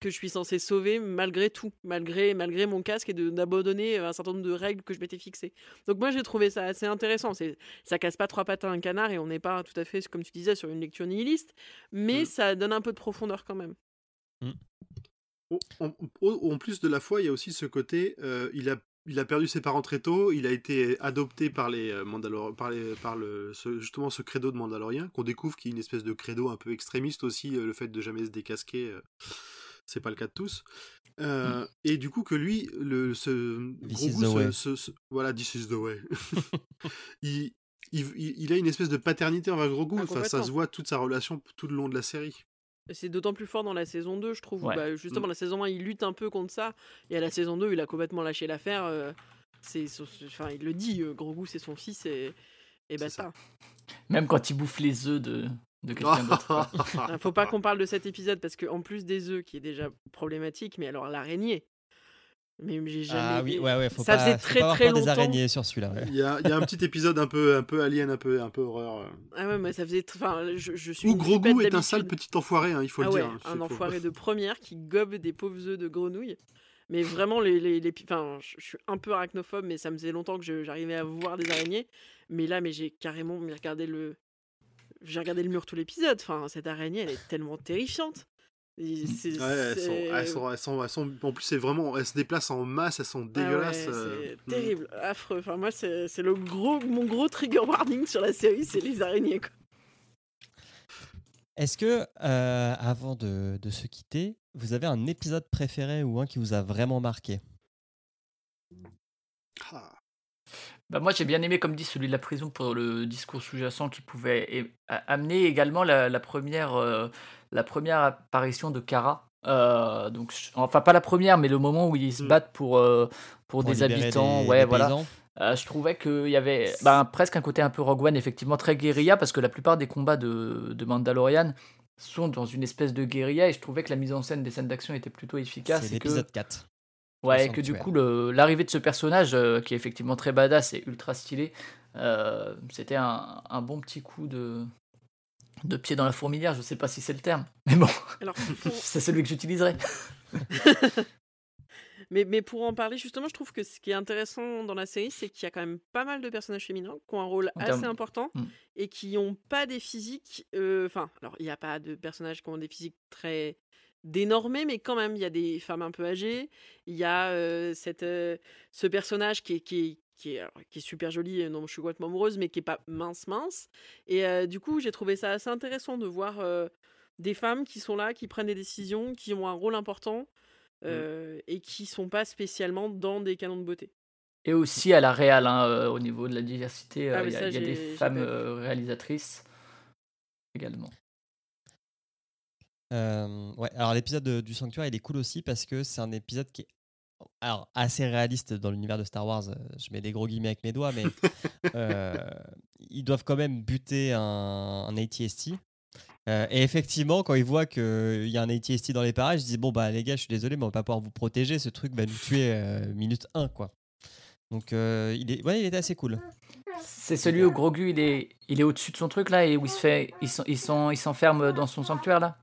Speaker 5: que je suis censé sauver malgré tout, malgré, malgré mon casque et d'abandonner un certain nombre de règles que je m'étais fixées. Donc moi j'ai trouvé ça assez intéressant. C'est, ça casse pas trois pattes à un canard et on n'est pas tout à fait, comme tu disais, sur une lecture nihiliste, mais
Speaker 2: Mm.
Speaker 5: ça donne un peu de profondeur quand même.
Speaker 2: Oh, En, plus de la foi, il y a aussi ce côté, euh, il, a, il a perdu ses parents très tôt, il a été adopté par les euh, Mandalor- par, les, par le, ce- justement ce credo de Mandalorien, qu'on découvre qui est une espèce de credo un peu extrémiste aussi, euh, le fait de jamais se décasquer, euh, c'est pas le cas de tous. Euh, Et du coup que lui, le, ce
Speaker 1: This is
Speaker 2: Grogu,
Speaker 1: the
Speaker 2: ce-
Speaker 1: way.
Speaker 2: ce- ce- voilà, this is the way. il, il, il- il a une espèce de paternité envers Grogu,
Speaker 5: Ah,
Speaker 2: enfin, ça se voit toute sa relation tout le long de la série.
Speaker 5: C'est d'autant plus fort dans la saison 2, je trouve.
Speaker 3: Ouais.
Speaker 5: bah, justement, la saison 1, il lutte un peu contre ça. Et à la saison 2, il a complètement lâché l'affaire. euh, c'est, enfin, il le dit, euh, Grogu, c'est son fils. Et, et basta.
Speaker 3: Même quand il bouffe les œufs de, de quelqu'un d'autre.
Speaker 5: Ah, Faut pas qu'on parle de cet épisode parce qu'en plus des œufs, qui est déjà problématique, mais alors l'araignée. Mais j'ai jamais.
Speaker 1: Ah oui, ouais, ouais, faut
Speaker 5: ça
Speaker 1: pas,
Speaker 5: faisait
Speaker 1: faut
Speaker 5: très
Speaker 1: pas avoir
Speaker 5: très
Speaker 1: peur des araignées sur celui-là. ouais.
Speaker 2: Il y, a, il y a un petit épisode un peu, un peu alien, un peu, un peu horreur. euh.
Speaker 5: Ah ouais, mais ça faisait. tr- Enfin, je, je suis.
Speaker 2: Où
Speaker 5: une
Speaker 2: Grogu est un sale petit enfoiré, hein, il faut
Speaker 5: ah
Speaker 2: le
Speaker 5: ouais,
Speaker 2: dire. hein,
Speaker 5: un enfoiré de première qui gobe des pauvres œufs de grenouille. Mais vraiment, les, les, les- enfin, je suis un peu arachnophobe, mais ça me faisait longtemps que je- j'arrivais à voir des araignées. Mais là, mais j'ai carrément regardé le, j'ai regardé le mur tout l'épisode. Enfin, cette araignée, elle est tellement terrifiante.
Speaker 2: Ouais, elles sont,
Speaker 5: c'est-
Speaker 2: elles sont, elles sont, elles sont- en plus, c'est vraiment, elles se déplacent en masse, elles sont
Speaker 5: Ah ouais,
Speaker 2: dégueulasses. euh,
Speaker 5: c'est
Speaker 2: hmm.
Speaker 5: terrible, affreux. Enfin, moi, c'est le gros, mon gros trigger warning sur la série, c'est les araignées.
Speaker 1: Est-ce que, euh, avant de, de se quitter, vous avez un épisode préféré ou un qui vous a vraiment marqué?
Speaker 2: Ah.
Speaker 3: Bah moi j'ai bien aimé comme dit celui de la prison pour le discours sous-jacent qui pouvait amener également la, la première euh, la première apparition de Kara. Euh, donc enfin pas la première mais le moment où ils se
Speaker 2: Mm.
Speaker 3: battent pour euh, pour,
Speaker 1: Pour
Speaker 3: des habitants
Speaker 1: des-
Speaker 3: ouais
Speaker 1: des
Speaker 3: voilà je trouvais qu'il y avait bah, presque un côté un peu Rogue One effectivement très guérilla parce que la plupart des combats de, de Mandalorian sont dans une espèce de guérilla et je trouvais que la mise en scène des scènes d'action était plutôt efficace
Speaker 1: C'est
Speaker 3: et que
Speaker 1: l'épisode 4.
Speaker 3: Ouais,
Speaker 1: Le
Speaker 3: que du coup, l'arrivée de ce personnage, euh, qui est effectivement très badass et ultra stylé, euh, c'était un, un bon petit coup de, de pied dans la fourmilière. Je sais pas si c'est le terme, mais bon,
Speaker 5: Alors, pour-
Speaker 3: c'est celui que j'utiliserai.
Speaker 5: mais, mais pour en parler, justement, je trouve que ce qui est intéressant dans la série, c'est qu'il y a quand même pas mal de personnages féminins qui ont un rôle
Speaker 3: En
Speaker 5: assez important
Speaker 3: Mm.
Speaker 5: et qui n'ont pas des physiques. euh, Enfin, alors, il n'y a pas de personnages qui ont des physiques très dénormés, mais quand même, il y a des femmes un peu âgées. Il y a euh, cette, euh, ce personnage qui est, qui est, qui est, alors, qui est super joli, dont je suis complètement amoureuse, mais qui est pas mince, mince. Et euh, du coup, j'ai trouvé ça assez intéressant de voir des femmes qui sont là, qui prennent des décisions, qui ont un rôle important euh, et qui sont pas spécialement dans des canons de beauté.
Speaker 3: Et aussi à la réal, hein, au niveau de la diversité,
Speaker 5: Ah,
Speaker 3: il y a,
Speaker 5: ça,
Speaker 3: il y a
Speaker 5: j'ai-
Speaker 3: des femmes réalisatrices également.
Speaker 1: Euh, ouais, alors l'épisode de- du sanctuaire, il est cool aussi parce que c'est un épisode qui est alors, assez réaliste dans l'univers de Star Wars. euh, Je mets des gros guillemets avec mes doigts, mais euh, ils doivent quand même buter un, un ATST. Euh, et effectivement, quand ils voient qu'il y a un ATST dans les parages, ils disent Bon, bah les gars, je suis désolé, mais on va pas pouvoir vous protéger. Ce truc va nous tuer euh, minute 1, quoi. Donc, euh, il, est, ouais, il était assez cool.
Speaker 3: C'est celui où Grogu il est, il est au-dessus de son truc là et où il se fait, il s'enferme dans son sanctuaire là?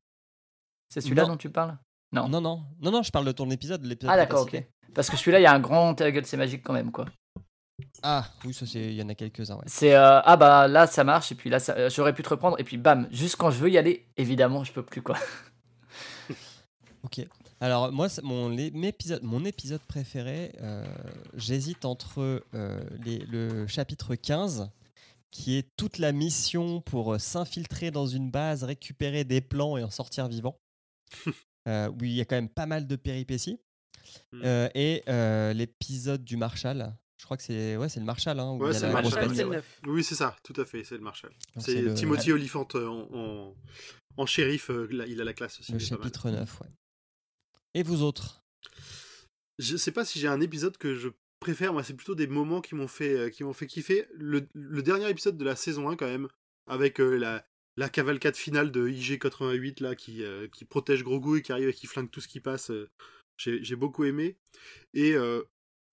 Speaker 3: C'est celui-là dont tu parles? Non.
Speaker 1: Non, non, non, non, je parle de ton épisode. l'épisode
Speaker 3: Ah d'accord, ok. Parce que celui-là, il y a un grand ta gueule, c'est magique quand même quoi.
Speaker 1: Ah, oui, ça, c'est- il y en a quelques-uns, ouais.
Speaker 3: C'est euh, ah bah là ça marche et puis là ça- euh, j'aurais pu te reprendre et puis bam, juste quand je veux y aller, évidemment je peux plus quoi.
Speaker 1: Ok. Alors moi, mon, les- mes épisodes- mon épisode préféré, euh, j'hésite entre euh, les- le chapitre 15, qui est toute la mission pour s'infiltrer dans une base, récupérer des plans et en sortir vivant, euh, où il y a quand même pas mal de péripéties,
Speaker 2: Mm.
Speaker 1: Euh, et euh, l'épisode du Marshall. Je crois que c'est ouais, c'est le Marshall. Hein, où
Speaker 2: Ouais,
Speaker 1: il y a
Speaker 2: c'est
Speaker 1: la
Speaker 2: le
Speaker 1: grosse
Speaker 2: Marshall,
Speaker 1: bête.
Speaker 5: c'est le
Speaker 3: ouais.
Speaker 5: neuf.
Speaker 2: Oui, c'est ça, tout à fait, c'est le Marshall.
Speaker 1: C'est le-
Speaker 2: Timothy Oliphant euh, en, en, en shérif, là, il a la classe aussi.
Speaker 1: le chapitre 9. Ouais. Et vous autres?
Speaker 2: Je sais pas si j'ai un épisode que je préfère, moi c'est plutôt des moments qui m'ont fait, qui m'ont fait kiffer. Le, le dernier épisode de la saison 1 quand même, avec euh, la, la cavalcade finale de IG88 là, qui, euh, qui protège Grogu et qui arrive et qui flingue tout ce qui passe, euh, j'ai j'ai beaucoup aimé. Et, euh,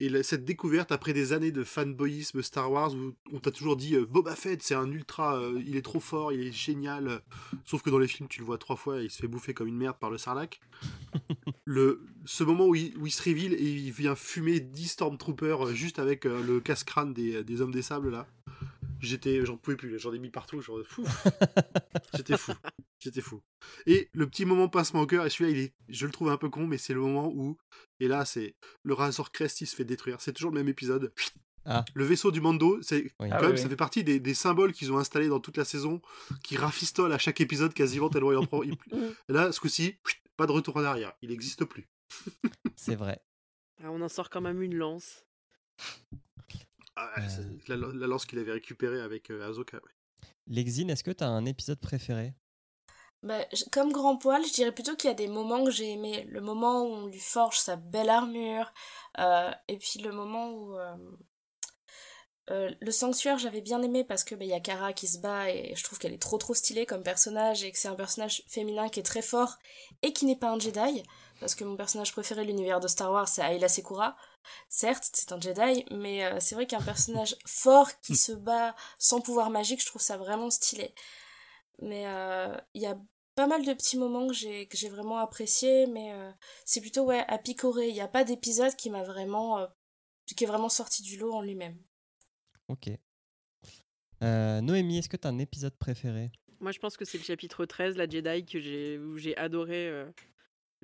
Speaker 2: et la- cette découverte après des années de fanboyisme Star Wars où on t'a toujours dit Boba Fett c'est un ultra, il est trop fort, il est génial. Sauf que dans les films tu le vois trois fois et il se fait bouffer comme une merde par le sarlac. le, ce moment où il, où il se révèle et il vient fumer 10 Stormtroopers juste avec le casse-crâne des, des hommes des sables là. J'étais, j'en pouvais plus, j'en ai mis partout, genre fou. J'étais fou, j'étais fou. Et le petit moment pincement au cœur, et celui-là, il est, je le trouve un peu con, mais c'est le moment où, et là, c'est le Razor Crest, il se fait détruire. C'est toujours le même épisode.
Speaker 1: Ah.
Speaker 2: Le vaisseau du Mando, c'est
Speaker 1: Oui.
Speaker 2: quand
Speaker 3: Ah
Speaker 2: même,
Speaker 3: oui,
Speaker 2: ça
Speaker 3: oui.
Speaker 2: fait partie des, des symboles qu'ils ont installés dans toute la saison, qui rafistolent à chaque épisode quasiment tellement il en prend. il- Et là, ce coup-ci, pas de retour en arrière, il n'existe plus.
Speaker 1: C'est vrai.
Speaker 5: Ah, on en sort quand même une lance.
Speaker 2: Ah, c'est la, la lance qu'il avait récupérée avec euh, Ahsoka. ouais.
Speaker 1: Lexine, est-ce que tu as un épisode préféré?
Speaker 4: Bah, comme grand poil, je dirais plutôt qu'il y a des moments que j'ai aimés. Le moment où on lui forge sa belle armure, euh, et puis le moment où euh, euh, le sanctuaire, j'avais bien aimé parce que bah, il y a Kara qui se bat et je trouve qu'elle est trop trop stylée comme personnage et que c'est un personnage féminin qui est très fort et qui n'est pas un Jedi. Parce que mon personnage préféré de l'univers de Star Wars, c'est Ayla Sekura. Certes, c'est un Jedi, mais euh, c'est vrai qu'un personnage fort qui se bat sans pouvoir magique, je trouve ça vraiment stylé. Mais euh, il y a pas mal de petits moments que j'ai que j'ai vraiment appréciés, mais euh, c'est plutôt ouais à picorer. Il n'y a pas d'épisode qui m'a vraiment euh, qui est vraiment sorti du lot en lui-même.
Speaker 1: Ok. Euh, Noémie, est-ce que tu as un épisode préféré?
Speaker 5: Moi, je pense que c'est le chapitre 13, la Jedi, que j'ai, où j'ai adoré euh,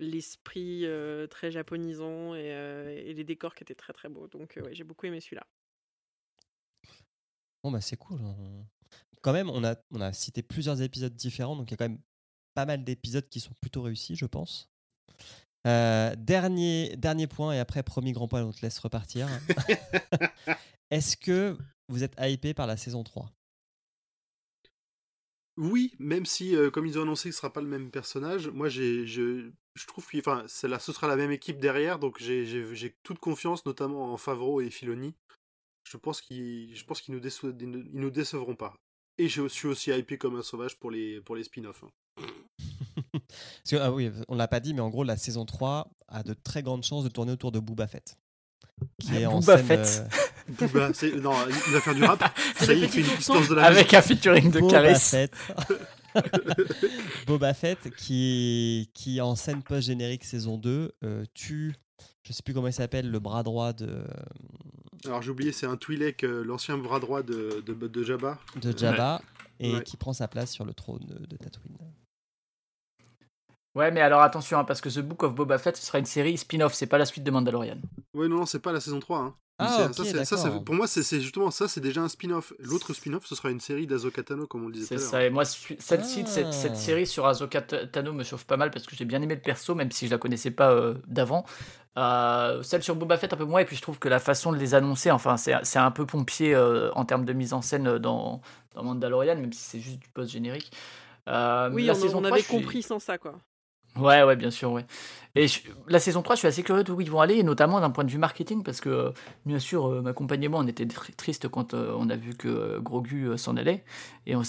Speaker 5: l'esprit euh, très japonisant et, euh, et les décors qui étaient très très beaux. Donc, euh, ouais, j'ai beaucoup aimé celui-là.
Speaker 1: Bon, bah c'est cool. on- Quand même, on a, on a cité plusieurs épisodes différents, donc il y a quand même pas mal d'épisodes qui sont plutôt réussis, je pense. Euh, dernier, dernier point, et après, promis grand point, on te laisse repartir. Est-ce que vous êtes hypé par la saison 3
Speaker 2: Oui, même si, euh, comme ils ont annoncé que ce sera pas le même personnage, moi j'ai, je, je trouve que enfin, la, ce sera la même équipe derrière, donc j'ai, toute confiance, notamment en Favreau et Filoni. Je pense qu'ils, je pense qu'ils nous, ils nous décevront pas. Et je suis aussi hypé comme un sauvage pour les, pour les spin-offs. hein.
Speaker 1: Parce que, ah oui, on l'a pas dit, mais en gros, la saison 3 a de très grandes chances de tourner autour de Booba Fett. Qui est en
Speaker 3: Boba
Speaker 1: scène,
Speaker 3: Fett.
Speaker 1: euh,
Speaker 2: Booba, c'est, non, il va faire du rap.
Speaker 5: C'est
Speaker 2: Ça y est, il fait une de la
Speaker 3: Avec un featuring de Caris.
Speaker 1: Fett. Boba Fett qui, qui en scène post-générique saison 2 euh, tue, je sais plus comment il s'appelle, le bras droit de,
Speaker 2: Alors j'ai oublié, c'est un Twi'lek, euh, l'ancien bras droit de, de, de Jabba.
Speaker 1: de Jabba et
Speaker 2: Ouais.
Speaker 1: qui prend sa place sur le trône de, Tatooine.
Speaker 3: Ouais, mais alors attention, hein, parce que The Book of Boba Fett, ce sera une série spin-off, c'est pas la suite de Mandalorian.
Speaker 2: Ouais, non, non, c'est pas la saison 3. Hein.
Speaker 1: Ah,
Speaker 2: ça, ça, pour moi, c'est, justement ça, c'est déjà un spin-off. L'autre spin-off, ce sera une série d'Azoka Tano, comme on le disait tout
Speaker 3: C'est
Speaker 2: à l'heure.
Speaker 3: ça, et moi, celle-ci,
Speaker 1: Ah.
Speaker 3: cette, cette série sur Ahsoka Ta- Tano me chauffe pas mal parce que j'ai bien aimé le perso, même si je la connaissais pas euh, d'avant. Euh, celle sur Boba Fett, un peu moins, et puis je trouve que la façon de les annoncer, enfin, c'est un peu pompier euh, en termes de mise en scène dans, dans Mandalorian, même si c'est juste du post-générique. Euh,
Speaker 5: Oui,
Speaker 3: la
Speaker 5: on,
Speaker 3: saison
Speaker 5: on
Speaker 3: 3,
Speaker 5: avait
Speaker 3: suis-
Speaker 5: compris sans ça, quoi.
Speaker 3: Ouais, ouais, bien sûr, ouais. Et la saison 3, je suis assez curieux d'où ils vont aller, et notamment d'un point de vue marketing, parce que, bien sûr, euh, ma compagne et moi, on était tr- tristes quand euh, on a vu que euh, Grogu s'en allait. Et on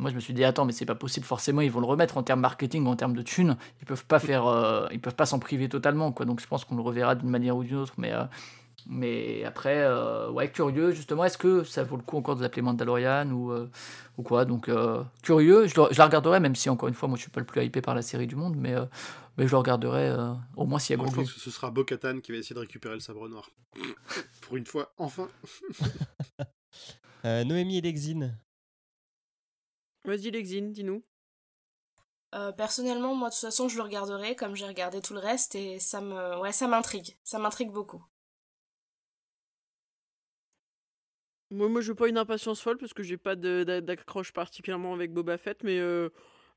Speaker 3: moi, je me suis dit, attends, mais c'est pas possible, forcément, ils vont le remettre en termes marketing, en termes de thunes. Ils peuvent pas faire, ils peuvent pas s'en priver totalement, quoi. Donc, je pense qu'on le reverra d'une manière ou d'une autre, mais. Mais après, euh, ouais, curieux, justement, est-ce que ça vaut le coup encore de l'appeler Mandalorian ou, euh, ou quoi? Donc, euh, curieux, je, je la regarderai, même si, encore une fois, moi, je suis pas le plus hypé par la série du monde, mais, euh, mais je le regarderai euh, au moins s'il y a
Speaker 2: Moi, je pense que ce sera Bo-Katan qui va essayer de récupérer le sabre noir. Pour une fois, enfin.
Speaker 1: Euh, Noémie et Lexine.
Speaker 5: Vas-y, Lexine, dis-nous.
Speaker 4: Euh, personnellement, moi de toute façon, je le regarderai comme j'ai regardé tout le reste et ça me, ouais, ça m'intrigue, ça m'intrigue beaucoup.
Speaker 5: Moi, moi, je veux pas une impatience folle parce que j'ai pas d'accroche particulièrement avec Boba Fett, mais, euh,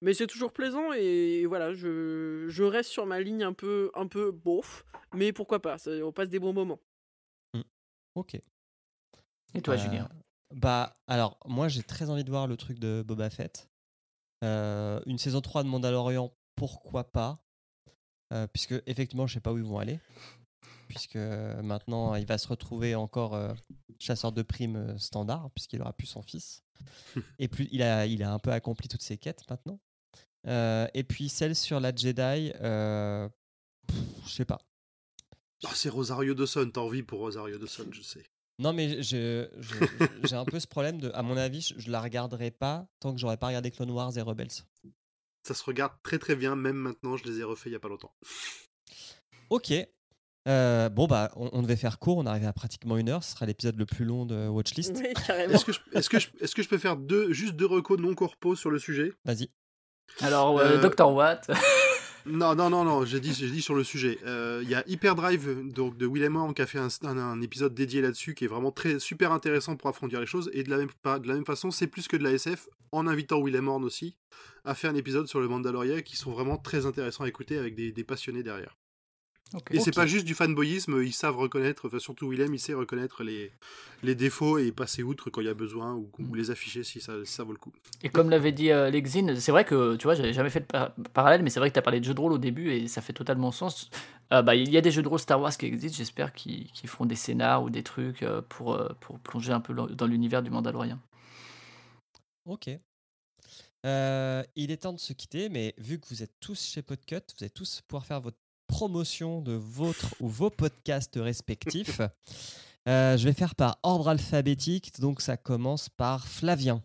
Speaker 5: mais c'est toujours plaisant et, voilà, je, je reste sur ma ligne un peu, un peu bof, mais pourquoi pas, ça- on passe des bons moments.
Speaker 1: Ok.
Speaker 3: Et toi,
Speaker 1: Euh,
Speaker 3: Julien?
Speaker 1: Bah, alors, moi, j'ai très envie de voir le truc de Boba Fett. Euh, une saison 3 de Mandalorian, pourquoi pas? Euh, Puisque, effectivement, je sais pas où ils vont aller. Puisque euh, maintenant, il va se retrouver encore euh, chasseur de primes euh, standard, puisqu'il aura plus son fils. et puis, il a, il a un peu accompli toutes ses quêtes maintenant. Euh, et puis, celle sur la Jedi, euh, je sais pas.
Speaker 2: Oh, c'est Rosario Dawson, t'as envie pour Rosario Dawson, je sais.
Speaker 1: Non, mais j'ai un peu ce problème de, à mon avis, je, je la regarderai pas tant que j'aurais pas regardé Clone Wars et Rebels.
Speaker 2: Ça se regarde très très bien, même maintenant, je les ai refaits il y a pas longtemps.
Speaker 1: Ok. Euh, bon, bah, on, on devait faire court, on arrivait à pratiquement une heure, ce sera l'épisode le plus long de Watchlist.
Speaker 5: Oui, carrément.
Speaker 2: Est-ce que, je, est-ce, que je, est-ce que je peux faire deux, juste deux recos non corpo sur le sujet?
Speaker 1: Vas-y.
Speaker 3: Alors, euh,
Speaker 2: euh,
Speaker 3: Dr. Watt.
Speaker 2: Non, non, non, non, j'ai dit, j'ai dit sur le sujet. Euh, Il y a Hyperdrive donc, de Willem Horn qui a fait un, un- un épisode dédié là-dessus qui est vraiment très super intéressant pour approfondir les choses. Et de la même, pas- de la même façon, c'est plus que de la SF, en invitant Willem Horn aussi à faire un épisode sur le Mandalorian qui sont vraiment très intéressants à écouter avec des, des passionnés derrière. Et c'est pas juste du fanboyisme, ils savent reconnaître, enfin surtout Willem, il sait reconnaître les, les défauts et passer outre quand il y a besoin ou, ou les afficher si ça, si ça vaut le coup.
Speaker 3: Et comme l'avait dit euh, Lexine, c'est vrai que, tu vois, j'avais jamais fait de par- parallèle, mais c'est vrai que tu as parlé de jeux de rôle au début et ça fait totalement sens. Euh, bah, il y a des jeux de rôle Star Wars qui existent, j'espère qu'ils qu'ils feront des scénars ou des trucs euh, pour, euh, pour plonger un peu dans dans l'univers du Mandalorian.
Speaker 1: Ok. Euh, il est temps de se quitter, mais vu que vous êtes tous chez Podcut, vous allez tous pouvoir faire votre promotion de votre ou vos podcasts respectifs. Euh, je vais faire par ordre alphabétique, donc ça commence par Flavien.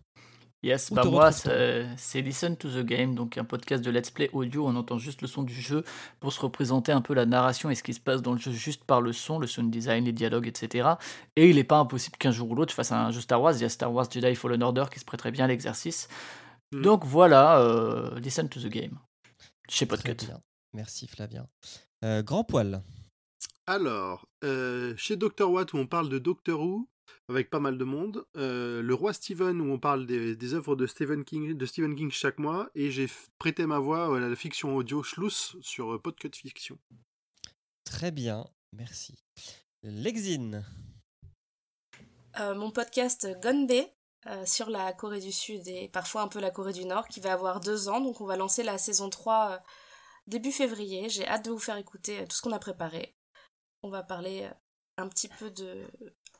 Speaker 3: Yes, bah moi c'est Listen to the Game, donc un podcast de let's play audio, on entend juste le son du jeu pour se représenter un peu la narration et ce qui se passe dans le jeu juste par le son, le sound design, les dialogues, etc. Et il n'est pas impossible qu'un jour ou l'autre je fasse un jeu Star Wars, il y a Star Wars Jedi Fallen Order qui se prêterait bien à l'exercice.
Speaker 2: Mm.
Speaker 3: Donc voilà, euh, Listen to the Game. Chez
Speaker 1: Très
Speaker 3: Podcut.
Speaker 1: Merci Flavien. Euh, grand poil.
Speaker 2: Alors, euh, chez Doctor Watt, où on parle de Doctor Who, avec pas mal de monde, euh, Le Roi Stephen, où on parle des, des œuvres de Stephen, King, de Stephen King chaque mois, et j'ai prêté ma voix à la fiction audio Schluss sur euh, Podcut Fiction.
Speaker 1: Très bien. Merci. Lexine.
Speaker 4: Euh, mon podcast Gonbe euh, sur la Corée du Sud et parfois un peu la Corée du Nord qui va avoir deux ans. Donc on va lancer la saison 3 euh, début février. J'ai hâte de vous faire écouter euh, tout ce qu'on a préparé. On va parler euh, un petit peu de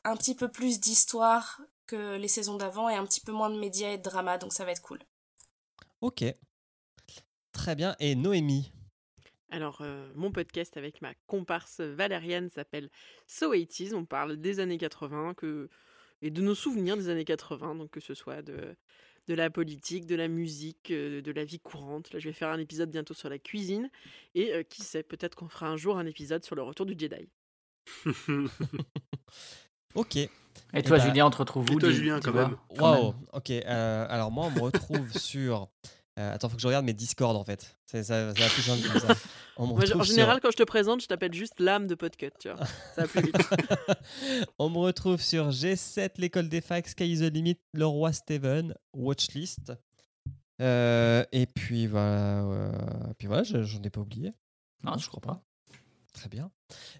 Speaker 4: un petit peu plus d'histoire que les saisons d'avant et un petit peu moins de médias et de drama, donc ça va être cool.
Speaker 1: Ok. Très bien. Et Noémie?
Speaker 5: Alors, euh, mon podcast avec ma comparse Valériane s'appelle So 80s. On parle des années 80 que... et de nos souvenirs des années 80, donc que ce soit de, de la politique, de la musique, euh, de la vie courante. Là, je vais faire un épisode bientôt sur la cuisine. Et euh, qui sait, peut-être qu'on fera un jour un épisode sur le retour du Jedi.
Speaker 1: Ok.
Speaker 3: Et toi,
Speaker 1: bah,
Speaker 3: Julien, on te retrouve où
Speaker 2: Et toi, Julien, quand même?
Speaker 1: Waouh. Ok. euh, alors moi, on me retrouve sur. Euh, attends, faut que je regarde mes Discord en fait. C'est ça, ça va plus simple comme ça. On me
Speaker 5: Moi, je-
Speaker 1: retrouve
Speaker 5: en
Speaker 1: sur-
Speaker 5: général, quand je te présente, je t'appelle juste l'âme de Podcut, tu vois. Ça va plus vite.
Speaker 1: On me retrouve sur G7, l'école des facs, Sky is the Limit, le roi Steven, Watchlist. Euh, et puis voilà, euh, puis voilà, je- j'en ai pas oublié.
Speaker 3: Non, je crois pas.
Speaker 1: Très bien.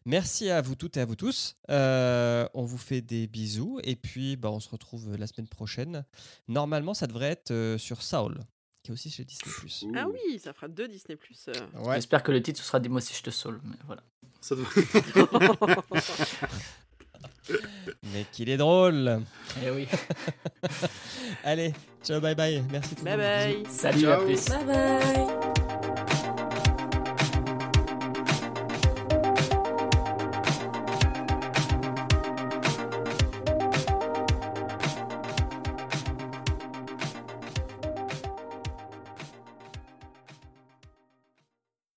Speaker 1: Merci à vous toutes et à vous tous. Euh, on vous fait des bisous et puis bah, on se retrouve la semaine prochaine. Normalement, ça devrait être euh, sur Saul, qui est aussi chez Disney+.
Speaker 5: ah oui, ça fera deux Disney+. euh.
Speaker 1: Ouais.
Speaker 3: J'espère que le titre ce sera Dis-moi si je te saule. Mais voilà.
Speaker 2: Ça doit-
Speaker 1: Mais qu'il est drôle.
Speaker 3: Eh oui.
Speaker 1: Allez, ciao, bye bye. Merci tout le
Speaker 5: Bye
Speaker 1: monde.
Speaker 5: Bye
Speaker 3: Salut, à plus.
Speaker 4: Bye bye